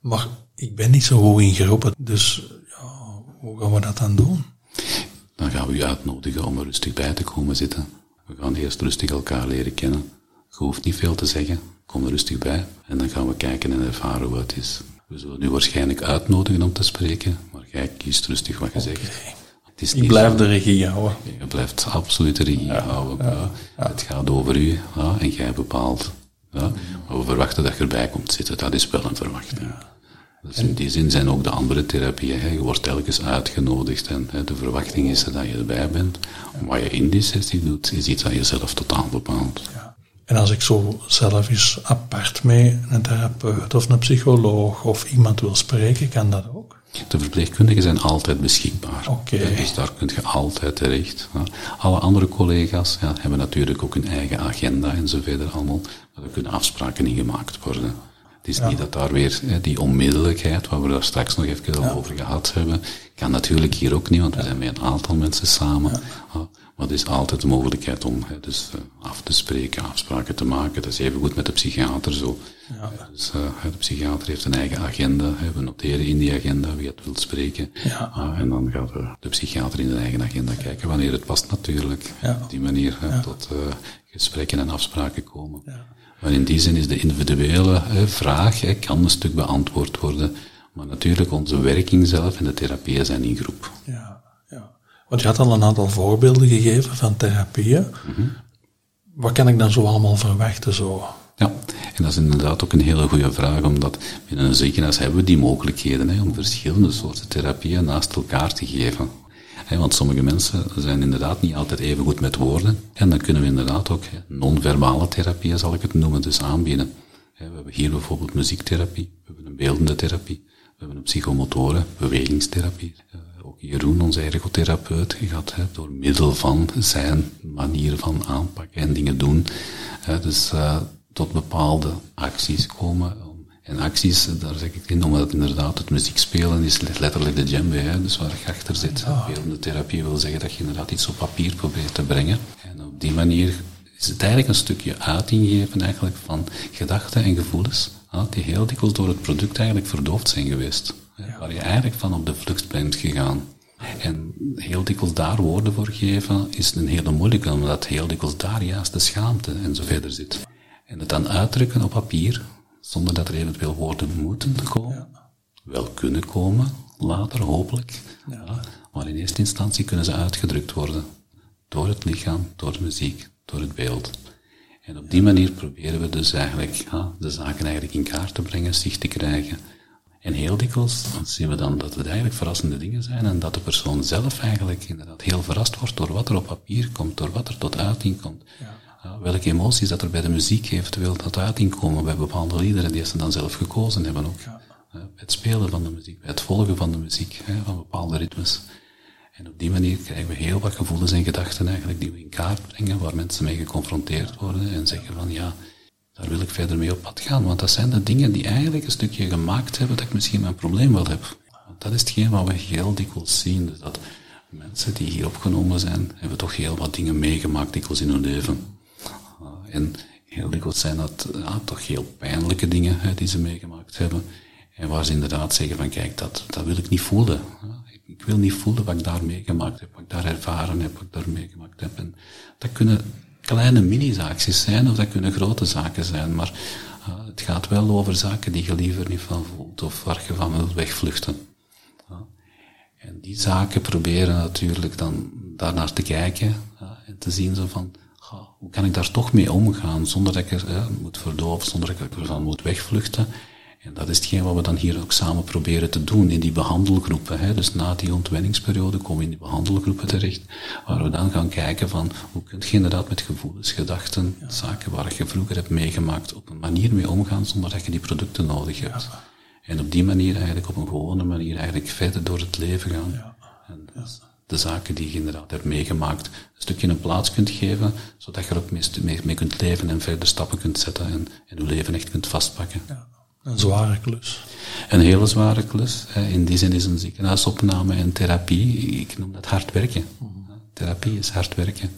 Maar ik ben niet zo hoog in geroepen, dus ja, hoe gaan we dat dan doen? Dan gaan we u uitnodigen om er rustig bij te komen zitten. We gaan eerst rustig elkaar leren kennen. Je hoeft niet veel te zeggen, kom er rustig bij en dan gaan we kijken en ervaren hoe het is. We zullen u waarschijnlijk uitnodigen om te spreken, maar jij kiest rustig wat je okay. zegt. Is Ik blijf de regie houden. Je blijft absoluut de regie ja, houden. Ja, ja. Het gaat over u en jij bepaalt. Maar we verwachten dat je erbij komt zitten, dat is wel een verwachting. Dus in die zin zijn ook de andere therapieën, hè, je wordt telkens uitgenodigd en hè, de verwachting is dat je erbij bent. Wat je in die sessie doet, is iets dat je zelf totaal bepaalt. Ja. En als ik zo zelf eens apart met een therapeut of een psycholoog of iemand wil spreken, kan dat ook? De verpleegkundigen zijn altijd beschikbaar. Okay. Dus daar kun je altijd terecht. Alle andere collega's ja, hebben natuurlijk ook hun eigen agenda en zo verder allemaal. Maar er kunnen afspraken in gemaakt worden. Het is ja. niet dat daar weer die onmiddellijkheid, waar we daar straks nog even ja. over gehad hebben, kan natuurlijk hier ook niet, want we zijn met een aantal mensen samen. Maar er is altijd de mogelijkheid om hè, dus, uh, af te spreken, afspraken te maken. Dat is even goed met de psychiater zo. Ja. Dus uh, de psychiater heeft een eigen agenda. Hè, we noteren in die agenda wie het wil spreken. Ja. Uh, en dan gaat de psychiater in zijn eigen agenda kijken wanneer het past natuurlijk. Ja. Op die manier tot gesprekken en afspraken komen. Maar in die zin is de individuele vraag hè, kan een stuk beantwoord worden. Maar natuurlijk onze werking zelf en de therapieën zijn in groep. Ja. Want je had al een aantal voorbeelden gegeven van therapieën. Mm -hmm. Wat kan ik dan zo allemaal verwachten? Zo? Ja, en dat is inderdaad ook een hele goede vraag, omdat binnen een ziekenhuis hebben we die mogelijkheden hè, om verschillende soorten therapieën naast elkaar te geven. Want sommige mensen zijn inderdaad niet altijd even goed met woorden. En dan kunnen we inderdaad ook non-verbale therapieën, zal ik het noemen, dus aanbieden. We hebben hier bijvoorbeeld muziektherapie, we hebben een beeldende therapie, we hebben een psychomotoren, bewegingstherapie. Ook Jeroen, onze ergotherapeut, gaat hè, door middel van zijn manier van aanpakken en dingen doen, hè, dus uh, tot bepaalde acties komen om En acties, daar zeg ik in, omdat inderdaad het muziek spelen is letterlijk de djembe, hè, dus waar je achter zit. Ja. Beeldende therapie wil zeggen dat je inderdaad iets op papier probeert te brengen. En op die manier is het eigenlijk een stukje uiting geven eigenlijk van gedachten en gevoelens, die heel dikwijls door het product eigenlijk verdoofd zijn geweest. Waar je eigenlijk van op de vlucht bent gegaan. En heel dikwijls daar woorden voor geven is een hele moeilijke, omdat heel dikwijls daar juist de schaamte en zo verder zit. En het dan uitdrukken op papier, zonder dat er eventueel woorden moeten komen, wel kunnen komen, later hopelijk, ja. maar in eerste instantie kunnen ze uitgedrukt worden. Door het lichaam, door de muziek, door het beeld. En op die manier proberen we dus eigenlijk ja, de zaken eigenlijk in kaart te brengen, zicht te krijgen. En heel dikwijls zien we dan dat het eigenlijk verrassende dingen zijn en dat de persoon zelf eigenlijk inderdaad heel verrast wordt door wat er op papier komt, door wat er tot uiting komt. Ja. welke emoties dat er bij de muziek eventueel tot uiting komen bij bepaalde liederen die ze dan zelf gekozen hebben ook. Ja. bij het spelen van de muziek, bij het volgen van de muziek, van bepaalde ritmes. En op die manier krijgen we heel wat gevoelens en gedachten eigenlijk die we in kaart brengen, waar mensen mee geconfronteerd worden en zeggen van ja, daar wil ik verder mee op pad gaan. Want dat zijn de dingen die eigenlijk een stukje gemaakt hebben dat ik misschien mijn probleem wel heb. Dat is hetgeen wat we heel dikwijls zien. Dus dat mensen die hier opgenomen zijn, hebben toch heel wat dingen meegemaakt dikwijls in hun leven. Ah, en heel dikwijls zijn dat ja, toch heel pijnlijke dingen hè, die ze meegemaakt hebben. En waar ze inderdaad zeggen van kijk, dat, dat wil ik niet voelen. Ik wil niet voelen wat ik daar meegemaakt heb, wat ik daar ervaren heb, wat ik daar meegemaakt heb. En dat kunnen kleine mini-zaakjes zijn, of dat kunnen grote zaken zijn, maar uh, het gaat wel over zaken die je liever niet van voelt, of waar je van wilt wegvluchten. En die zaken proberen natuurlijk dan daarnaar te kijken en te zien zo van, hoe kan ik daar toch mee omgaan, zonder dat ik er moet verdoven, zonder dat ik ervan moet wegvluchten. En dat is hetgeen wat we dan hier ook samen proberen te doen in die behandelgroepen. Hè. Dus na die ontwenningsperiode komen we in die behandelgroepen terecht, waar we dan gaan kijken van hoe kun je inderdaad met gevoelens, gedachten, zaken waar je vroeger hebt meegemaakt, op een manier mee omgaan zonder dat je die producten nodig hebt. En op die manier eigenlijk, op een gewone manier eigenlijk verder door het leven gaan. Ja. En de zaken die je inderdaad hebt meegemaakt, een stukje een plaats kunt geven, zodat je er ook mee, mee kunt leven en verder stappen kunt zetten en, en je leven echt kunt vastpakken. Een zware klus. Een hele zware klus. In die zin is een ziekenhuisopname en therapie, ik noem dat hard werken. Therapie is hard werken.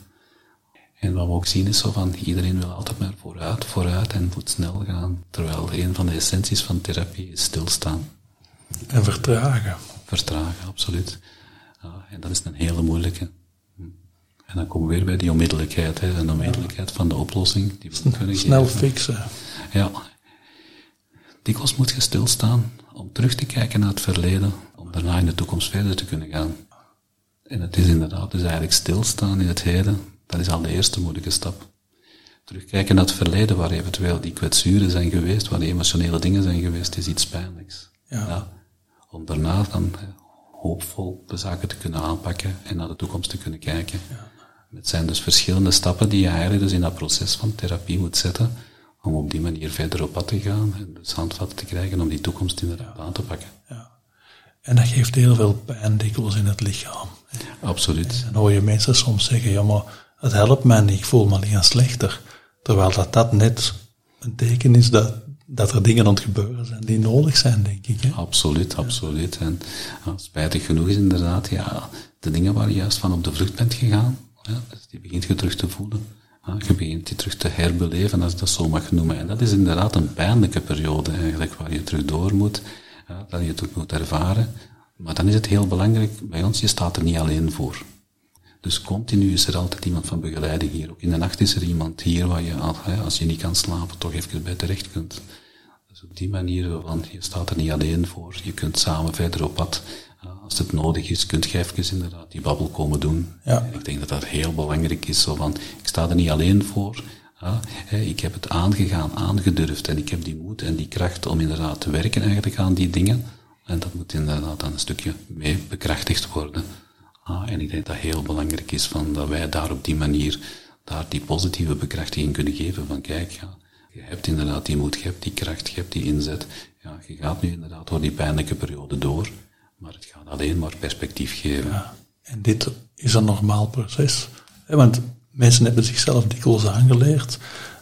En wat we ook zien is zo van, iedereen wil altijd maar vooruit, vooruit en moet snel gaan. Terwijl een van de essenties van therapie is stilstaan. En vertragen. Vertragen, absoluut. en dat is een hele moeilijke. En dan komen we weer bij die onmiddellijkheid, hè, de onmiddellijkheid van de oplossing. Die we kunnen Snel fixen. Ja, Dikwijls moet je stilstaan om terug te kijken naar het verleden, om daarna in de toekomst verder te kunnen gaan. En het is inderdaad dus eigenlijk stilstaan in het heden, dat is al de eerste moeilijke stap. Terugkijken naar het verleden, waar eventueel die kwetsuren zijn geweest, waar die emotionele dingen zijn geweest, is iets pijnlijks. Ja. om daarna dan hoopvol de zaken te kunnen aanpakken en naar de toekomst te kunnen kijken. Ja. Het zijn dus verschillende stappen die je eigenlijk dus in dat proces van therapie moet zetten, om op die manier verder op pad te gaan en dus handvatten te krijgen om die toekomst inderdaad aan te pakken. Ja. En dat geeft heel veel pijn dikwijls in het lichaam. Absoluut. En dan hoor je mensen soms zeggen, ja maar het helpt mij niet, ik voel me lichaam slechter. Terwijl dat, dat net een teken is dat, dat er dingen aan het gebeuren zijn die nodig zijn, denk ik. Hè? Absoluut, absoluut. En spijtig genoeg is inderdaad, ja, de dingen waar je juist van op de vlucht bent gegaan, ja, dus die begint je terug te voelen je begint die terug te herbeleven, als ik dat zo mag noemen. En dat is inderdaad een pijnlijke periode eigenlijk, waar je terug door moet, dat je het moet ervaren. Maar dan is het heel belangrijk, bij ons, je staat er niet alleen voor. Dus continu is er altijd iemand van begeleiding hier. Ook in de nacht is er iemand hier waar je, als je niet kan slapen, toch even bij terecht kunt. Dus op die manier, want je staat er niet alleen voor. Je kunt samen verder op pad als het nodig is, kunt je even inderdaad die babbel komen doen. Ja. Ik denk dat dat heel belangrijk is. Zo van, ik sta er niet alleen voor. ik heb het aangegaan, aangedurfd en ik heb die moed en die kracht om inderdaad te werken eigenlijk aan die dingen. En dat moet inderdaad dan een stukje mee bekrachtigd worden. Ah, en ik denk dat heel belangrijk is van dat wij daar op die manier daar die positieve bekrachtiging kunnen geven van kijk, ja, je hebt inderdaad die moed, je hebt die kracht, je hebt die inzet. Ja, je gaat nu inderdaad door die pijnlijke periode door. Maar het gaat alleen maar perspectief geven. Ja, en dit is een normaal proces. Want mensen hebben zichzelf dikwijls aangeleerd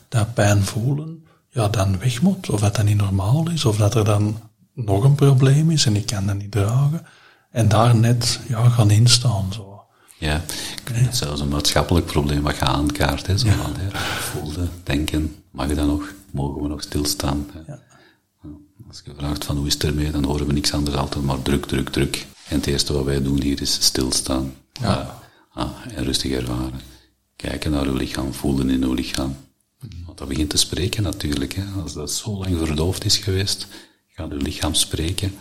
dat pijn voelen ja, dan weg moet, of dat dat niet normaal is, of dat er dan nog een probleem is en ik kan dat niet dragen. En daar net ja, gaan instaan. Zo. Ja, het zelfs een maatschappelijk probleem wat je aankaart. Hè, zo ja. van, hè, voelde, denken, mag je dat nog? Mogen we nog stilstaan? Ja. Als je vraagt van hoe is het ermee, dan horen we niks anders altijd maar druk, druk, druk. En het eerste wat wij doen hier is stilstaan. Ja. Ah, en rustig ervaren. Kijken naar uw lichaam, voelen in uw lichaam. Want dat begint te spreken natuurlijk. Hè. Als dat zo lang verdoofd is geweest, gaat uw lichaam spreken.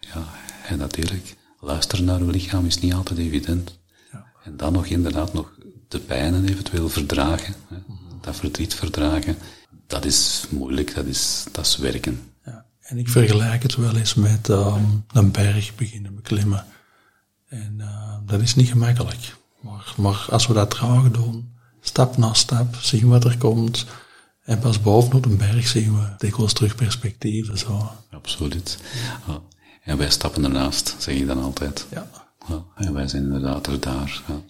Ja, en natuurlijk, luisteren naar uw lichaam is niet altijd evident. Ja. En dan nog inderdaad nog de pijnen eventueel verdragen. Hè. Dat verdriet verdragen. Dat is moeilijk, dat is, dat is werken. En ik vergelijk het wel eens met um, een berg beginnen beklimmen. En uh, dat is niet gemakkelijk. Maar, maar als we dat traag doen, stap na stap, zien wat er komt. En pas bovenop een berg zien we dikwijls terug perspectieven. Zo. Absoluut. Ja. En wij stappen ernaast, zeg ik dan altijd. Ja. ja. En wij zijn inderdaad er daar. Ja.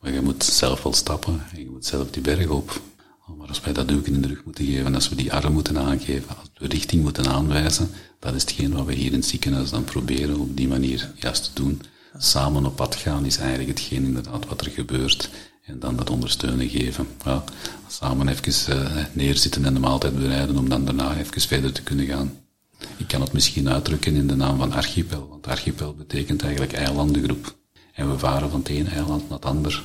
Maar je moet zelf wel stappen en je moet zelf die berg op. Maar als wij dat duiken in de rug moeten geven, als we die arm moeten aangeven, als we richting moeten aanwijzen, dat is hetgeen wat we hier in het ziekenhuis dan proberen op die manier juist te doen. Samen op pad gaan is eigenlijk hetgeen inderdaad wat er gebeurt. En dan dat ondersteunen geven. Ja, samen even uh, neerzitten en de maaltijd bereiden om dan daarna even verder te kunnen gaan. Ik kan het misschien uitdrukken in de naam van archipel, want archipel betekent eigenlijk eilandengroep. En we varen van het ene eiland naar het ander,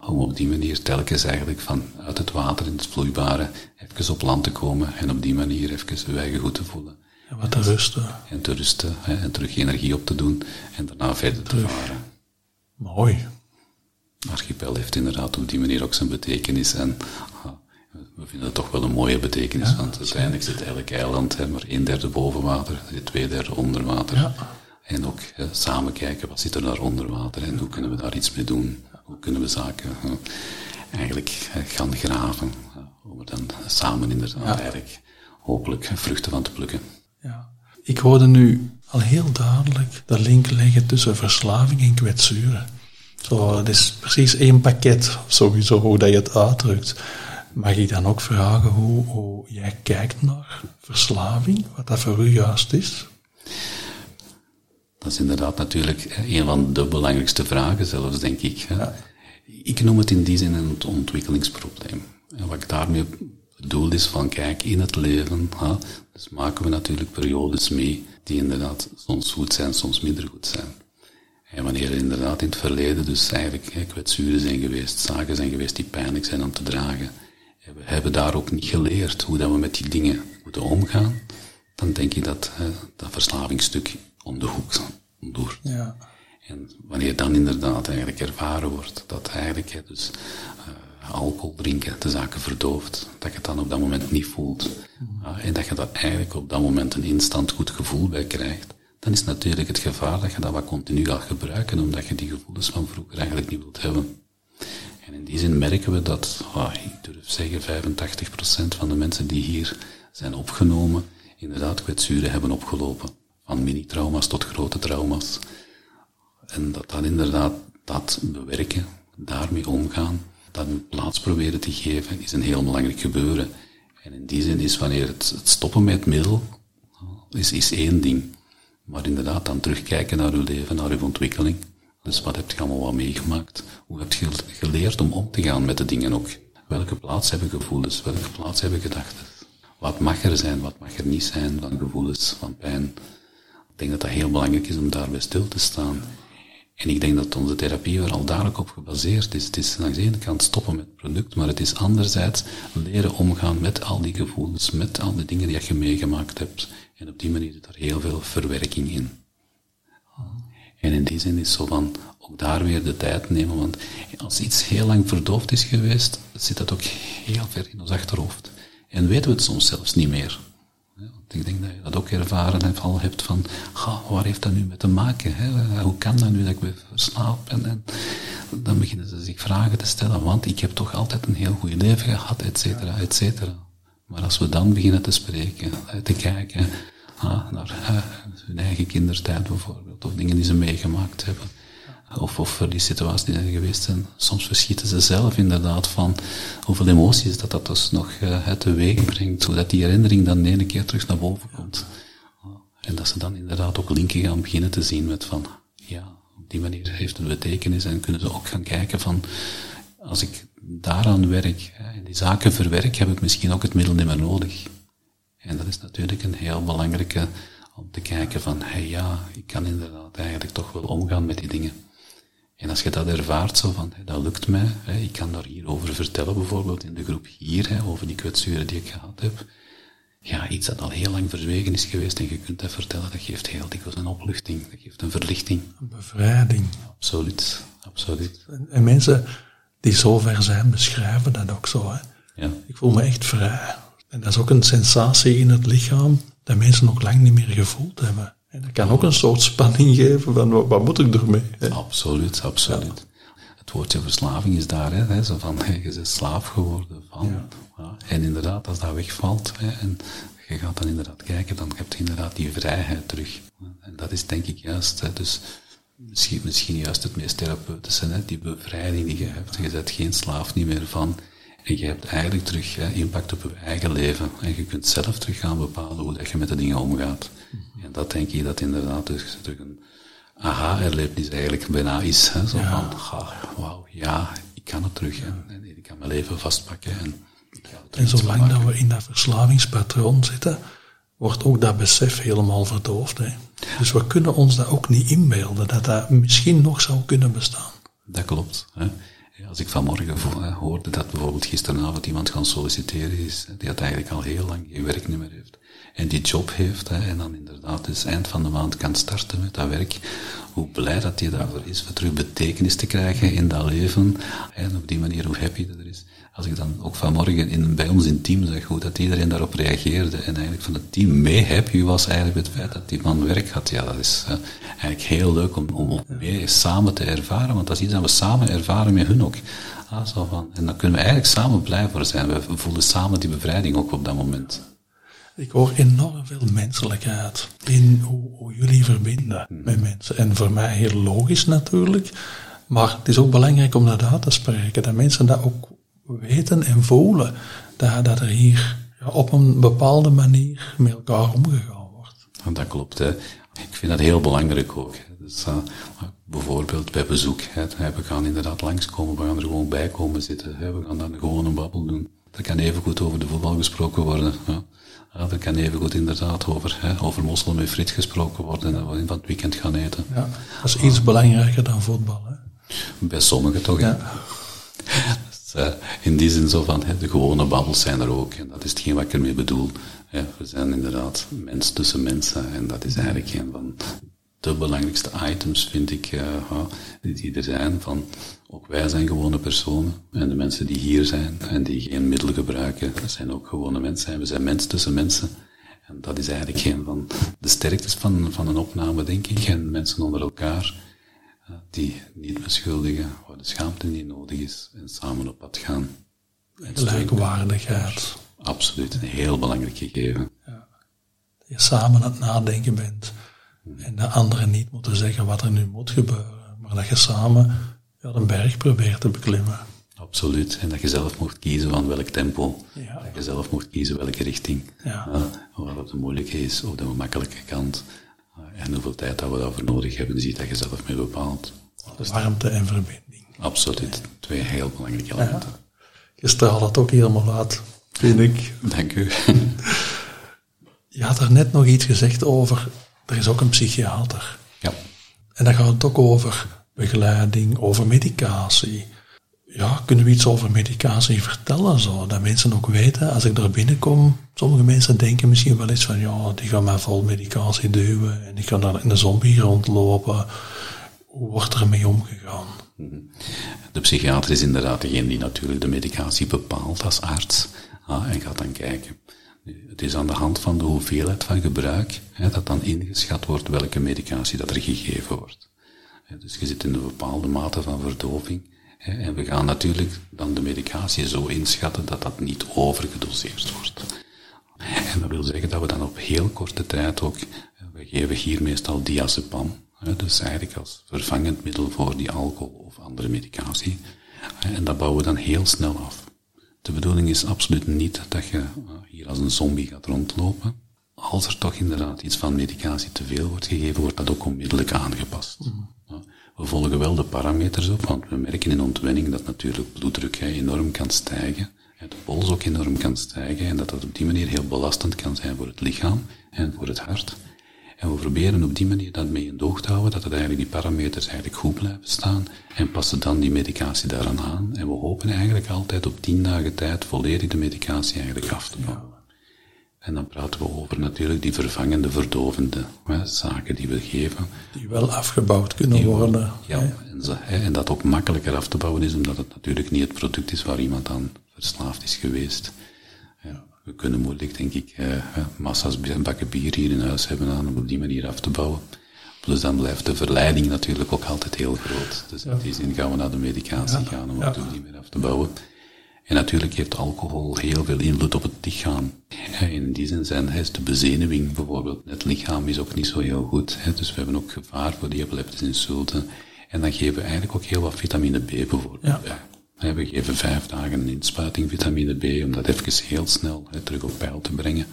om op die manier telkens eigenlijk van uit het water in het vloeibare even op land te komen en op die manier even de eigen goed te voelen. En wat te rusten. En te rusten, hè, en terug energie op te doen en daarna verder te varen. Mooi. Archipel heeft inderdaad op die manier ook zijn betekenis en ah, we vinden het toch wel een mooie betekenis, want uiteindelijk zit eigenlijk eiland, hè, maar een derde boven water, twee derde onder water. Ja. En ook samen kijken, wat zit er daar onder water en hoe kunnen we daar iets mee doen? Hoe kunnen we zaken eigenlijk gaan graven, om er dan samen inderdaad eigenlijk hopelijk vruchten van te plukken. Ja. Ik hoorde nu al heel duidelijk de link leggen tussen verslaving en kwetsuren. Zo, het is precies één pakket, sowieso hoe dat je het uitdrukt. Mag ik dan ook vragen hoe, hoe jij kijkt naar verslaving, wat dat voor u juist is? Dat is inderdaad natuurlijk een van de belangrijkste vragen zelfs, denk ik. Ja. Ik noem het in die zin een ontwikkelingsprobleem. En wat ik daarmee bedoel is van, kijk, in het leven, hè, dus maken we natuurlijk periodes mee die inderdaad soms goed zijn, soms minder goed zijn. En wanneer er inderdaad in het verleden dus eigenlijk kwetsuren zijn geweest, zaken zijn geweest die pijnlijk zijn om te dragen, en we hebben daar ook niet geleerd hoe dat we met die dingen moeten omgaan, dan denk ik dat hè, dat verslavingsstuk om de hoek door. Ja. En wanneer dan inderdaad eigenlijk ervaren wordt dat eigenlijk dus uh, alcohol drinken de zaken verdooft, dat je het dan op dat moment niet voelt, uh, en dat je dat eigenlijk op dat moment een instant goed gevoel bij krijgt, dan is natuurlijk het gevaar dat je dat wat continu gaat gebruiken, omdat je die gevoelens van vroeger eigenlijk niet wilt hebben. En in die zin merken we dat, oh, ik durf zeggen, 85% van de mensen die hier zijn opgenomen, inderdaad kwetsuren hebben opgelopen. Van mini-trauma's tot grote trauma's. En dat dan inderdaad dat bewerken, daarmee omgaan, dat plaats proberen te geven, is een heel belangrijk gebeuren. En in die zin is wanneer het, het stoppen met het middel, is, is één ding. Maar inderdaad dan terugkijken naar uw leven, naar uw ontwikkeling. Dus wat heb je allemaal wat meegemaakt? Hoe heb je geleerd om om te gaan met de dingen ook? Welke plaats hebben gevoelens? Welke plaats hebben gedachten? Wat mag er zijn? Wat mag er niet zijn van gevoelens, van pijn? Denk dat dat heel belangrijk is om daarbij stil te staan. En ik denk dat onze therapie er al dadelijk op gebaseerd is. Het is langs de ene kant stoppen met het product, maar het is anderzijds leren omgaan met al die gevoelens, met al die dingen die je meegemaakt hebt. En op die manier zit er heel veel verwerking in. En in die zin is zo van ook daar weer de tijd nemen, want als iets heel lang verdoofd is geweest, zit dat ook heel ver in ons achterhoofd. En weten we het soms zelfs niet meer. Ik denk dat je dat ook ervaren hebt, al hebt van, waar heeft dat nu mee te maken? Hè? Hoe kan dat nu dat ik me verslaap? En, en, dan beginnen ze zich vragen te stellen, want ik heb toch altijd een heel goed leven gehad, et cetera, et cetera. Maar als we dan beginnen te spreken, te kijken ah, naar hun eigen kindertijd bijvoorbeeld, of dingen die ze meegemaakt hebben. Of, of voor die situaties die er geweest zijn. Soms verschieten ze zelf inderdaad van hoeveel emoties dat dat dus nog uh, teweeg brengt. Zodat die herinnering dan de ene keer terug naar boven komt. En dat ze dan inderdaad ook linken gaan beginnen te zien met van, ja, op die manier heeft het betekenis en kunnen ze ook gaan kijken van, als ik daaraan werk en die zaken verwerk, heb ik misschien ook het middel niet meer nodig. En dat is natuurlijk een heel belangrijke om te kijken van, hey ja, ik kan inderdaad eigenlijk toch wel omgaan met die dingen. En als je dat ervaart, zo van, dat lukt mij, ik kan daar hierover vertellen, bijvoorbeeld in de groep hier, over die kwetsuren die ik gehad heb. Ja, iets dat al heel lang verzwegen is geweest en je kunt dat vertellen, dat geeft heel dikwijls een opluchting, dat geeft een verlichting. Een bevrijding. Absoluut, absoluut. En, en mensen die zo ver zijn, beschrijven dat ook zo. Hè. Ja. Ik voel me echt vrij. En dat is ook een sensatie in het lichaam dat mensen nog lang niet meer gevoeld hebben. En dat kan ook een soort spanning geven van wat, moet ik ermee? Hè? Absoluut, absoluut. Het woordje verslaving is daar, hè, zo van, je bent slaaf geworden van. Ja. En inderdaad, als dat wegvalt, hè, en je gaat dan inderdaad kijken, dan heb je inderdaad die vrijheid terug. En dat is denk ik juist, hè, dus misschien, misschien juist het meest therapeutische, hè, die bevrijding die je hebt. Je bent geen slaaf niet meer van en je hebt eigenlijk terug hè, impact op je eigen leven. En je kunt zelf terug gaan bepalen hoe dat je met de dingen omgaat. En dat denk ik dat inderdaad dus terug een aha-erlevenis eigenlijk bijna is. Hè, zo van, wauw, ja, ik kan het terug. En, ik kan mijn leven vastpakken. En, en zolang dat we in dat verslavingspatroon zitten, wordt ook dat besef helemaal verdoofd. Hè. Dus we kunnen ons dat ook niet inbeelden, dat dat misschien nog zou kunnen bestaan. Dat klopt. Hè. Als ik vanmorgen hoorde dat bijvoorbeeld gisteravond iemand gaan solliciteren is, die had eigenlijk al heel lang geen werknummer heeft. En die job heeft, en dan inderdaad dus eind van de maand kan starten met dat werk. Hoe blij dat hij daarvoor is, voor terug betekenis te krijgen in dat leven. En op die manier hoe happy dat er is. Als ik dan ook vanmorgen in, bij ons in team zag hoe dat iedereen daarop reageerde en eigenlijk van het team mee happy was eigenlijk het feit dat die man werk had. Ja, dat is uh, eigenlijk heel leuk om, om mee samen te ervaren, want dat is iets dat we samen ervaren met hun ook. Ah, zo van. En dan kunnen we eigenlijk samen blij voor zijn. We voelen samen die bevrijding ook op dat moment. Ik hoor enorm veel menselijkheid in hoe, hoe jullie verbinden hmm. met mensen. En voor mij heel logisch natuurlijk. Maar het is ook belangrijk om dat uit te spreken. Dat mensen dat ook weten en voelen dat, dat er hier op een bepaalde manier met elkaar omgegaan wordt. Dat klopt. Hè. Ik vind dat heel belangrijk ook. Dus, uh, bijvoorbeeld bij bezoek. Hè, we gaan inderdaad langskomen, we gaan er gewoon bij komen zitten. Hè, we gaan dan gewoon een babbel doen. Er kan even goed over de voetbal gesproken worden. Ja. Er kan even goed inderdaad over, hè, over mossel met frit gesproken worden en we van het weekend gaan eten. Ja, dat is iets belangrijker dan voetbal. Hè? Bij sommigen toch, ja. Eh, in die zin zo van, de gewone babbels zijn er ook. En dat is hetgeen wat ik ermee bedoel. we zijn inderdaad mens tussen mensen. En dat is eigenlijk een van de belangrijkste items, vind ik, uh, die er zijn. Van, ook wij zijn gewone personen. En de mensen die hier zijn en die geen middelen gebruiken, zijn ook gewone mensen. We zijn mens tussen mensen. En dat is eigenlijk een van de sterktes van, van een opname, denk ik. En mensen onder elkaar die niet beschuldigen, de schaamte niet nodig is, en samen op pad gaan. Gelijkwaardigheid. Absoluut, een heel belangrijk gegeven. Ja. Dat je samen aan het nadenken bent. En de anderen niet moeten zeggen wat er nu moet gebeuren. Maar dat je samen ja, een berg probeert te beklimmen. Absoluut. En dat je zelf mocht kiezen van welk tempo. Ja. Dat je zelf mocht kiezen welke richting. Ja. Uh, of dat de moeilijke is, of de makkelijke kant. En hoeveel tijd dat we daarvoor nodig hebben, ziet dat je zelf mee bepaalt. Warmte en verbinding. Absoluut. Twee heel belangrijke elementen. Ja. Je straalt dat ook helemaal uit, vind ik. Dank u. Je had er net nog iets gezegd over, er is ook een psychiater. Ja. En dan gaat het ook over begeleiding, over medicatie ja, kunnen we iets over medicatie vertellen, zo, dat mensen ook weten, als ik daar binnenkom, sommige mensen denken misschien wel eens van, ja, die gaan mij vol medicatie duwen en die gaan dan in de zombie rondlopen. Hoe wordt er mee omgegaan? De psychiater is inderdaad degene die natuurlijk de medicatie bepaalt als arts ah, en gaat dan kijken. Het is aan de hand van de hoeveelheid van gebruik hè, dat dan ingeschat wordt welke medicatie dat er gegeven wordt. Dus je zit in een bepaalde mate van verdoving en we gaan natuurlijk dan de medicatie zo inschatten dat dat niet overgedoseerd wordt. En dat wil zeggen dat we dan op heel korte tijd ook, we geven hier meestal diazepam, hè, dus eigenlijk als vervangend middel voor die alcohol of andere medicatie. En dat bouwen we dan heel snel af. De bedoeling is absoluut niet dat je hier als een zombie gaat rondlopen. Als er toch inderdaad iets van medicatie te veel wordt gegeven, wordt dat ook onmiddellijk aangepast. We volgen wel de parameters op, want we merken in ontwenning dat natuurlijk bloeddruk enorm kan stijgen, de pols ook enorm kan stijgen en dat dat op die manier heel belastend kan zijn voor het lichaam en voor het hart. En we proberen op die manier dat mee in de oog te houden, dat het eigenlijk die parameters eigenlijk goed blijven staan en passen dan die medicatie daaraan aan. En we hopen eigenlijk altijd op tien dagen tijd volledig de medicatie eigenlijk af te bouwen. En dan praten we over natuurlijk die vervangende, verdovende hè, zaken die we geven. Die wel afgebouwd kunnen worden. Ja, en, zo, hè, en, dat ook makkelijker af te bouwen is, omdat het natuurlijk niet het product is waar iemand aan verslaafd is geweest. Ja, we kunnen moeilijk, denk ik, eh, massa's bakken bier hier in huis hebben aan om op die manier af te bouwen. Plus dan blijft de verleiding natuurlijk ook altijd heel groot. Dus in die zin gaan we naar de medicatie gaan om het op die manier af te bouwen. En natuurlijk heeft alcohol heel veel invloed op het lichaam. In die zin zijn, is de bezenuwing bijvoorbeeld, het lichaam is ook niet zo heel goed. Dus we hebben ook gevaar voor die epileptische insulten. En dan geven we eigenlijk ook heel wat vitamine B bijvoorbeeld ja. We geven vijf dagen een inspuiting vitamine B om dat even heel snel terug op peil te brengen.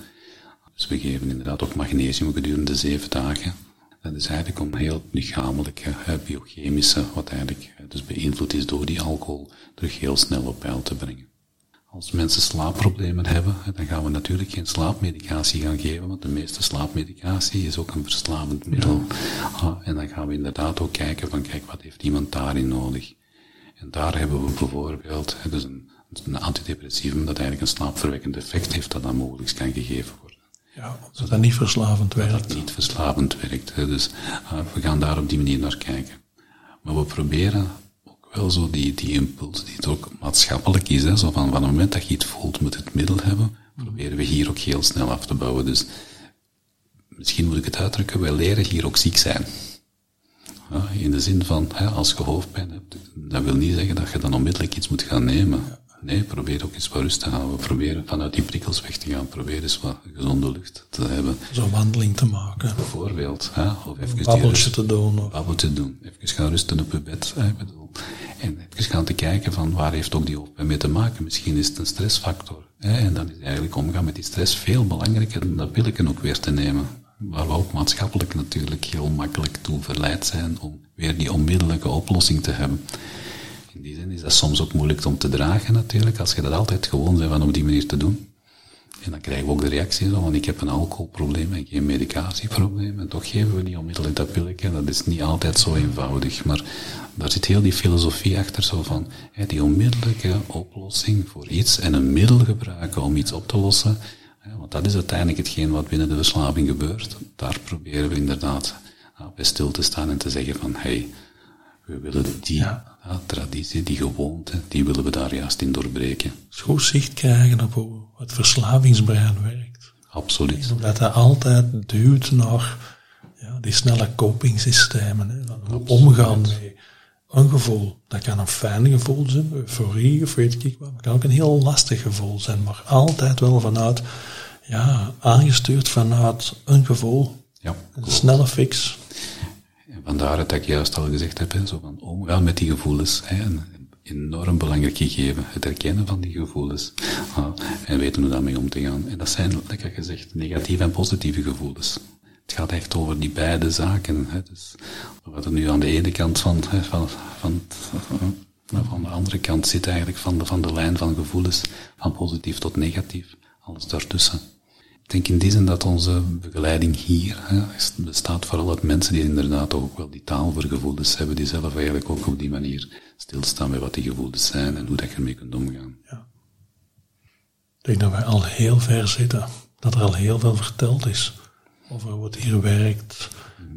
Dus we geven inderdaad ook magnesium gedurende zeven dagen. Dat is eigenlijk om heel lichamelijke, biochemische, wat eigenlijk dus beïnvloed is door die alcohol, terug heel snel op peil te brengen. Als mensen slaapproblemen hebben, dan gaan we natuurlijk geen slaapmedicatie gaan geven, want de meeste slaapmedicatie is ook een verslavend middel. Ah, en dan gaan we inderdaad ook kijken van, kijk, wat heeft iemand daarin nodig? En daar hebben we bijvoorbeeld dus een, een antidepressivum dat eigenlijk een slaapverwekkend effect heeft dat dan mogelijk kan gegeven worden. Ja, zodat dat niet verslavend werkt. Dat niet verslavend werkt. Dus uh, we gaan daar op die manier naar kijken. Maar we proberen ook wel zo die, die impuls, die het ook maatschappelijk is, hè, zo van, van het moment dat je iets voelt, moet het middel hebben, proberen we hier ook heel snel af te bouwen. Dus misschien moet ik het uitdrukken, wij leren hier ook ziek zijn. Ja, in de zin van, hè, als je hoofdpijn hebt, dat wil niet zeggen dat je dan onmiddellijk iets moet gaan nemen. Nee, probeer ook eens wat rust te halen. We proberen vanuit die prikkels weg te gaan. Probeer eens wat gezonde lucht te hebben. Zo'n wandeling te maken. Bijvoorbeeld. Hè? Of even een babbeltje te doen. Of... Babbeltje doen. Even gaan rusten op je bed. Hè? Bedoel. En even gaan te kijken van waar heeft ook die hoofdpijn mee te maken. Misschien is het een stressfactor. Hè? En dan is eigenlijk omgaan met die stress veel belangrijker dan dat pilletje ook weer te nemen. Waar we ook maatschappelijk natuurlijk heel makkelijk toe verleid zijn om weer die onmiddellijke oplossing te hebben. In die zin is dat soms ook moeilijk om te dragen natuurlijk, als je dat altijd gewoon bent van op die manier te doen. En dan krijgen we ook de reactie van ik heb een alcoholprobleem en geen medicatieprobleem en toch geven we niet onmiddellijk dat pilletje. Dat is niet altijd zo eenvoudig, maar daar zit heel die filosofie achter zo van die onmiddellijke oplossing voor iets en een middel gebruiken om iets op te lossen. Want dat is uiteindelijk hetgeen wat binnen de verslaving gebeurt. Daar proberen we inderdaad bij stil te staan en te zeggen van hey, we willen die traditie, die gewoonte, die willen we daar juist in doorbreken. Goed zicht krijgen op hoe het verslavingsbrein werkt. Absoluut. Omdat dat altijd duwt naar ja, die snelle copingsystemen. Hè, omgaan met een gevoel. Dat kan een fijn gevoel zijn, euforie of weet ik wat. Het kan ook een heel lastig gevoel zijn, maar altijd wel vanuit, ja, aangestuurd vanuit een gevoel. Ja, een snelle fix. Vandaar dat ik juist al gezegd heb, zo van omgaan met die gevoelens. Hè, een enorm belangrijk gegeven, het herkennen van die gevoelens. En weten hoe daarmee om te gaan. En dat zijn, lekker gezegd, negatieve en positieve gevoelens. Het gaat echt over die beide zaken. Hè. Dus wat er nu aan de ene kant van, van, van, van, van de andere kant zit eigenlijk van de, van de lijn van gevoelens, van positief tot negatief, alles daartussen. Ik denk in die zin dat onze begeleiding hier hè, bestaat vooral uit mensen die inderdaad ook wel die taal voor gevoelens hebben, die zelf eigenlijk ook op die manier stilstaan bij wat die gevoelens zijn en hoe dat je ermee kunt omgaan. Ja. Ik denk dat wij al heel ver zitten, dat er al heel veel verteld is over hoe het hier werkt,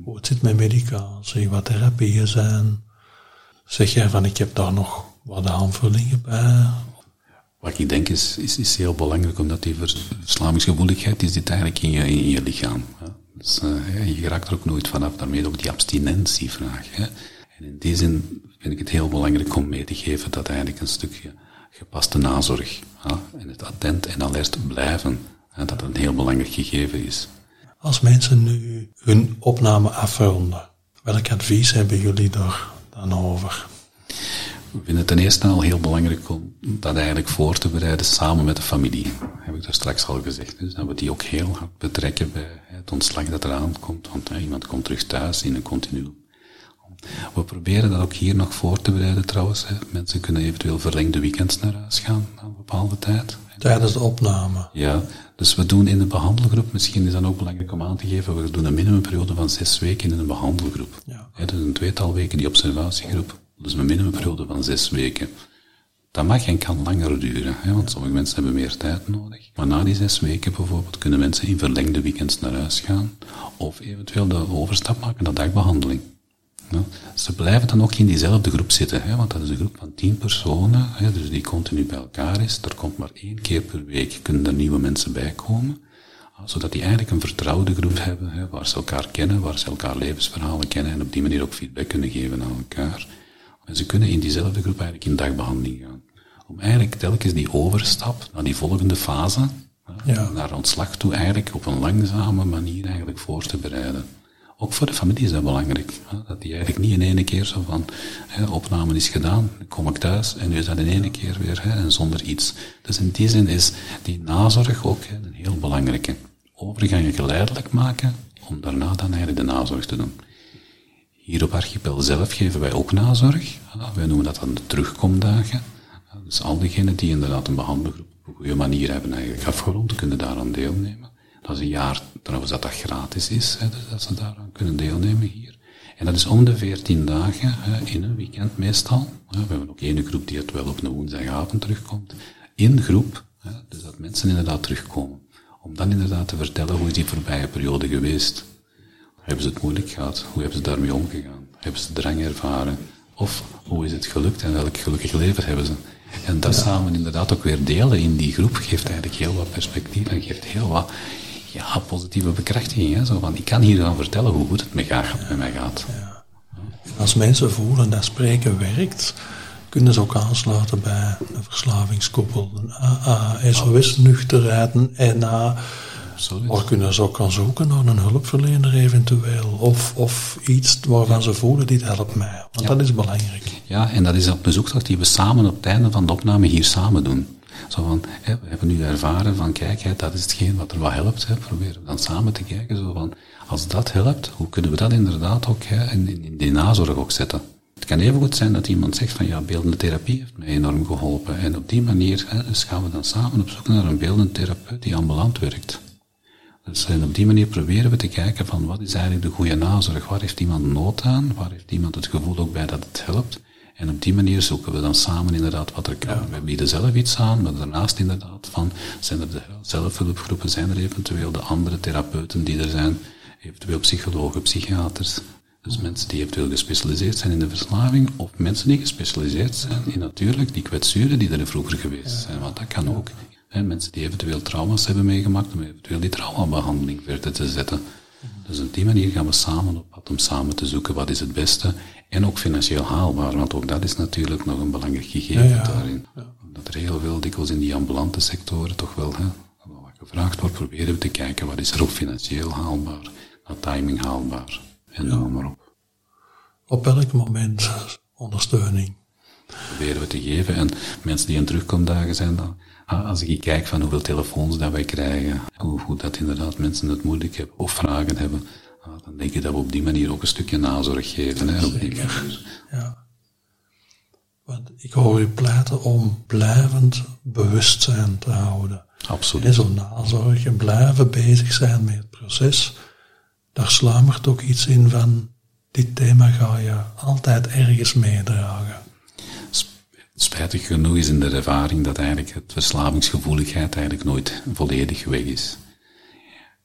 hoe het zit met medicatie, wat therapieën zijn. Zeg jij van ik heb daar nog wat aanvullingen bij, wat ik denk is, is, heel belangrijk, omdat die verslavingsgevoeligheid is dit eigenlijk in je, lichaam. Hè. Dus, uh, je raakt er ook nooit vanaf, daarmee ook die abstinentievraag. Hè. En in die zin vind ik het heel belangrijk om mee te geven dat eigenlijk een stukje gepaste nazorg hè, en het attent en alert blijven, hè, dat een heel belangrijk gegeven is. Als mensen nu hun opname afronden, welk advies hebben jullie er dan over? We vinden het ten eerste al heel belangrijk om dat eigenlijk voor te bereiden samen met de familie. Heb ik daar straks al gezegd. Dus dat we die ook heel hard betrekken bij het ontslag dat eraan komt. Want iemand komt terug thuis in een continu. We proberen dat ook hier nog voor te bereiden trouwens. Hè. Mensen kunnen eventueel verlengde weekends naar huis gaan na een bepaalde tijd. Tijdens de opname? Ja, dus we doen in de behandelgroep, misschien is dat ook belangrijk om aan te geven, we doen een minimumperiode van zes weken in een behandelgroep. Ja. ja dus een tweetal weken die observatiegroep. Dus een minimumperiode van zes weken. Dat mag en kan langer duren, hè, want sommige mensen hebben meer tijd nodig. Maar na die zes weken bijvoorbeeld kunnen mensen in verlengde weekends naar huis gaan, of eventueel de overstap maken naar dagbehandeling. Ze blijven dan ook in diezelfde groep zitten, hè, want dat is een groep van tien personen, hè, dus die continu bij elkaar is. Er komt maar één keer per week kunnen er nieuwe mensen bij komen, zodat die eigenlijk een vertrouwde groep hebben, hè, waar ze elkaar kennen, waar ze elkaar levensverhalen kennen en op die manier ook feedback kunnen geven aan elkaar. En ze kunnen in diezelfde groep eigenlijk in dagbehandeling gaan. Om eigenlijk telkens die overstap naar die volgende fase, ja. naar ontslag toe, eigenlijk op een langzame manier eigenlijk voor te bereiden. Ook voor de familie is dat belangrijk. Dat die eigenlijk niet in één keer zo van, hè, opname is gedaan, kom ik thuis en nu is dat in één keer weer hè, en zonder iets. Dus in die zin is die nazorg ook hè, een heel belangrijke. Overgangen geleidelijk maken, om daarna dan eigenlijk de nazorg te doen. Hier op Archipel zelf geven wij ook nazorg. Wij noemen dat dan de terugkomdagen. Dus al diegenen die inderdaad een behandelgroep op een goede manier hebben eigenlijk afgerond, kunnen daaraan deelnemen. Dat is een jaar trouwens dat dat gratis is, dus dat ze daaraan kunnen deelnemen hier. En dat is om de veertien dagen, hè, in een weekend meestal. Hè. We hebben ook één groep die het wel op een woensdagavond terugkomt. In groep, dus dat mensen inderdaad terugkomen. Om dan inderdaad te vertellen hoe is die voorbije periode geweest. Hebben ze het moeilijk gehad? Hoe hebben ze daarmee omgegaan? Hebben ze drang ervaren? Of hoe is het gelukt en welk gelukkig leven hebben ze? En dat samen inderdaad ook weer delen in die groep geeft eigenlijk heel wat perspectief en geeft heel wat ja, positieve bekrachtiging. Hè? Zo van, ik kan hier gaan vertellen hoe goed het met, met mij gaat. Ja. Als mensen voelen dat spreken werkt, kunnen ze ook aansluiten bij een verslavingskoppel, een AA, SOS nuchterheid, een NA. Of kunnen ze ook gaan zoeken naar een hulpverlener eventueel. Of, of iets waarvan ze voelen, dit helpt mij. Want dat is belangrijk. Ja, en dat is op een zoektocht die we samen op het einde van de opname hier samen doen. Zo van, hè, we hebben nu ervaren van, kijk, hè, dat is hetgeen wat er wat helpt. Hè, proberen we dan samen te kijken, zo van, als dat helpt, hoe kunnen we dat inderdaad ook hè, in, in die nazorg ook zetten? Het kan even goed zijn dat iemand zegt van, ja, beeldende therapie heeft mij enorm geholpen. En op die manier hè, dus gaan we dan samen op zoek naar een beeldende therapeut die ambulant werkt. Dus en op die manier proberen we te kijken van wat is eigenlijk de goede nazorg? Waar heeft iemand nood aan? Waar heeft iemand het gevoel ook bij dat het helpt? En op die manier zoeken we dan samen inderdaad wat er kan. We bieden zelf iets aan, maar daarnaast inderdaad van, zijn er de zelfhulpgroepen, zijn er eventueel de andere therapeuten die er zijn, eventueel psychologen, psychiaters. Dus mensen die eventueel gespecialiseerd zijn in de verslaving, of mensen die gespecialiseerd zijn in natuurlijk die kwetsuren die er vroeger geweest zijn, want dat kan ook. Hè, mensen die eventueel trauma's hebben meegemaakt, om eventueel die traumabehandeling verder te zetten. Dus op die manier gaan we samen op pad om samen te zoeken wat is het beste en ook financieel haalbaar, want ook dat is natuurlijk nog een belangrijk gegeven daarin. Dat er heel veel dikwijls in die ambulante sectoren toch wel hè, wat gevraagd wordt, proberen we te kijken wat is er ook financieel haalbaar, wat timing haalbaar en noem maar op. Op welk moment ondersteuning? Proberen we te geven en mensen die in terugkomdagen zijn dan als ik kijk van hoeveel telefoons dat wij krijgen, hoe, hoe dat inderdaad mensen het moeilijk hebben of vragen hebben, ah, dan denk ik dat we op die manier ook een stukje nazorg geven. Hè, op die Ja. Want ik hoor u pleiten om blijvend bewustzijn te houden. Absoluut. En zo nazorg en blijven bezig zijn met het proces. Daar sluimert ook iets in van, dit thema ga je altijd ergens meedragen. Spijtig genoeg is in de ervaring dat eigenlijk het verslavingsgevoeligheid eigenlijk nooit volledig weg is.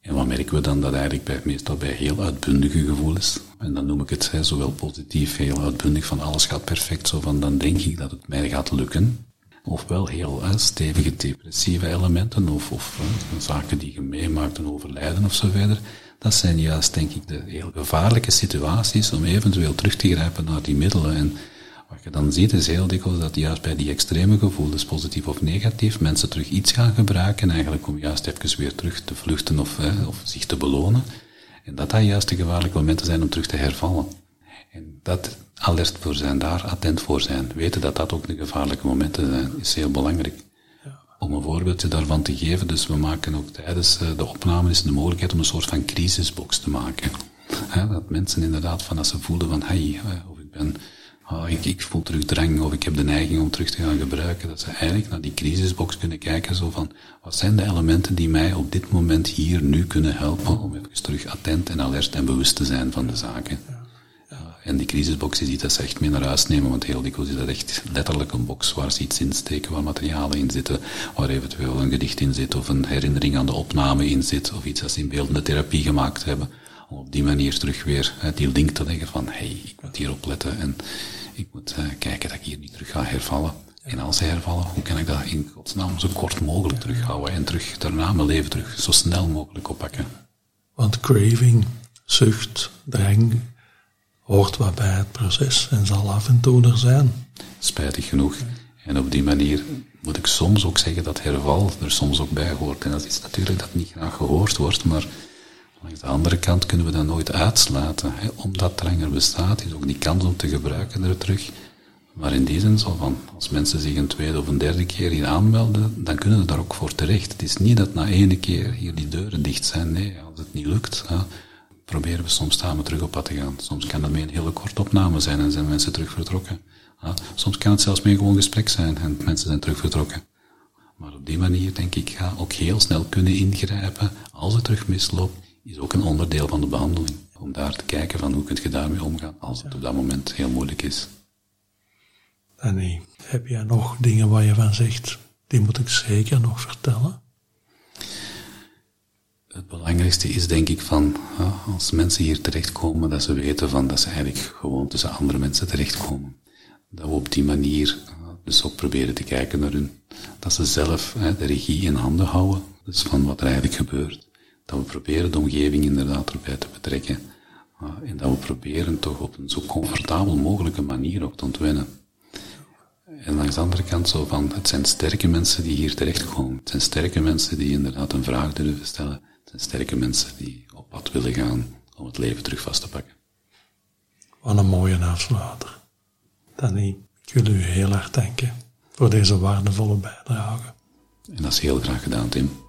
En wat merken we dan? Dat eigenlijk bij, meestal bij heel uitbundige gevoelens, en dan noem ik het hè, zowel positief, heel uitbundig, van alles gaat perfect, zo van dan denk ik dat het mij gaat lukken. Ofwel heel stevige depressieve elementen, of, of zaken die je meemaakt, een overlijden of zo verder. Dat zijn juist, denk ik, de heel gevaarlijke situaties om eventueel terug te grijpen naar die middelen. En Wat je dan ziet is heel dikwijls dat juist bij die extreme gevoelens, positief of negatief, mensen terug iets gaan gebruiken eigenlijk om juist even weer terug te vluchten of, hè, of zich te belonen. En dat dat juist de gevaarlijke momenten zijn om terug te hervallen. En dat alert voor zijn, daar attent voor zijn. Weten dat dat ook de gevaarlijke momenten zijn, is heel belangrijk. Om een voorbeeldje daarvan te geven, dus we maken ook tijdens eh, de opname is de mogelijkheid om een soort van crisisbox te maken. dat mensen inderdaad van als ze voelden van, hey, eh, of ik ben, oh, ik, ik, voel terug drang, of ik heb de neiging om terug te gaan gebruiken, dat ze eigenlijk naar die crisisbox kunnen kijken, zo van, wat zijn de elementen die mij op dit moment hier nu kunnen helpen om even terug attent en alert en bewust te zijn van de zaken. En die crisisbox is iets dat ze echt mee naar huis nemen, want heel dikwijls is dat echt letterlijk een box waar ze iets in steken, waar materialen in zitten, waar eventueel een gedicht in zit, of een herinnering aan de opname in zit, of iets dat ze in beeldende therapie gemaakt hebben. Om op die manier terug weer die link te leggen van, hé, hey, ik moet hier opletten en ik moet uh, kijken dat ik hier niet terug ga hervallen. En als ze hervallen, hoe kan ik dat in godsnaam zo kort mogelijk terughouden en terug daarna mijn leven terug zo snel mogelijk oppakken? Want craving, zucht, drang, hoort wat bij het proces en zal af en toe er zijn. Spijtig genoeg. En op die manier moet ik soms ook zeggen dat herval er soms ook bij hoort. En dat is natuurlijk dat niet graag gehoord wordt, maar langs de andere kant kunnen we dat nooit uitsluiten. Hè. Omdat er bestaat, is ook die kans om te gebruiken er terug. Maar in die zin zo van, als mensen zich een tweede of een derde keer hier aanmelden, dan kunnen ze daar ook voor terecht. Het is niet dat na ene keer hier die deuren dicht zijn. Nee, als het niet lukt, proberen we soms samen terug op pad te gaan. Soms kan dat mee een hele korte opname zijn en zijn mensen terug vertrokken. Soms kan het zelfs mee gewoon gesprek zijn en mensen zijn terug vertrokken. Maar op die manier, denk ik, ga ook heel snel kunnen ingrijpen. Als het terug misloopt, is ook een onderdeel van de behandeling. Om daar te kijken van hoe kun je daarmee omgaan als het op dat moment heel moeilijk is. Danny, heb jij nog dingen waar je van zegt, die moet ik zeker nog vertellen? Het belangrijkste is denk ik van, als mensen hier terechtkomen, dat ze weten van dat ze eigenlijk gewoon tussen andere mensen terechtkomen. Dat we op die manier dus ook proberen te kijken naar hun. Dat ze zelf de regie in handen houden, dus van wat er eigenlijk gebeurt. Dat we proberen de omgeving inderdaad erbij te betrekken. En dat we proberen toch op een zo comfortabel mogelijke manier ook te ontwinnen. En langs de andere kant zo van, het zijn sterke mensen die hier terechtkomen. Het zijn sterke mensen die inderdaad een vraag durven stellen sterke mensen die op pad willen gaan om het leven terug vast te pakken. Wat een mooie afsluiter. Danny, ik wil u heel erg danken voor deze waardevolle bijdrage. En dat is heel graag gedaan, Tim.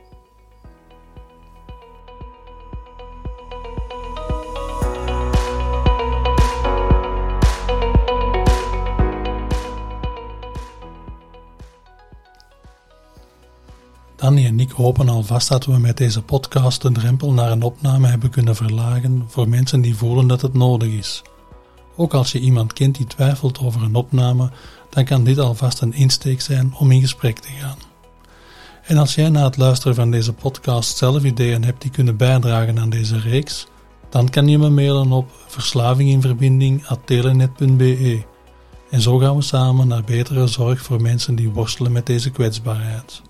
Annie en ik hopen alvast dat we met deze podcast de drempel naar een opname hebben kunnen verlagen voor mensen die voelen dat het nodig is. Ook als je iemand kent die twijfelt over een opname, dan kan dit alvast een insteek zijn om in gesprek te gaan. En als jij na het luisteren van deze podcast zelf ideeën hebt die kunnen bijdragen aan deze reeks, dan kan je me mailen op verslavinginverbinding.telenet.be. En zo gaan we samen naar betere zorg voor mensen die worstelen met deze kwetsbaarheid.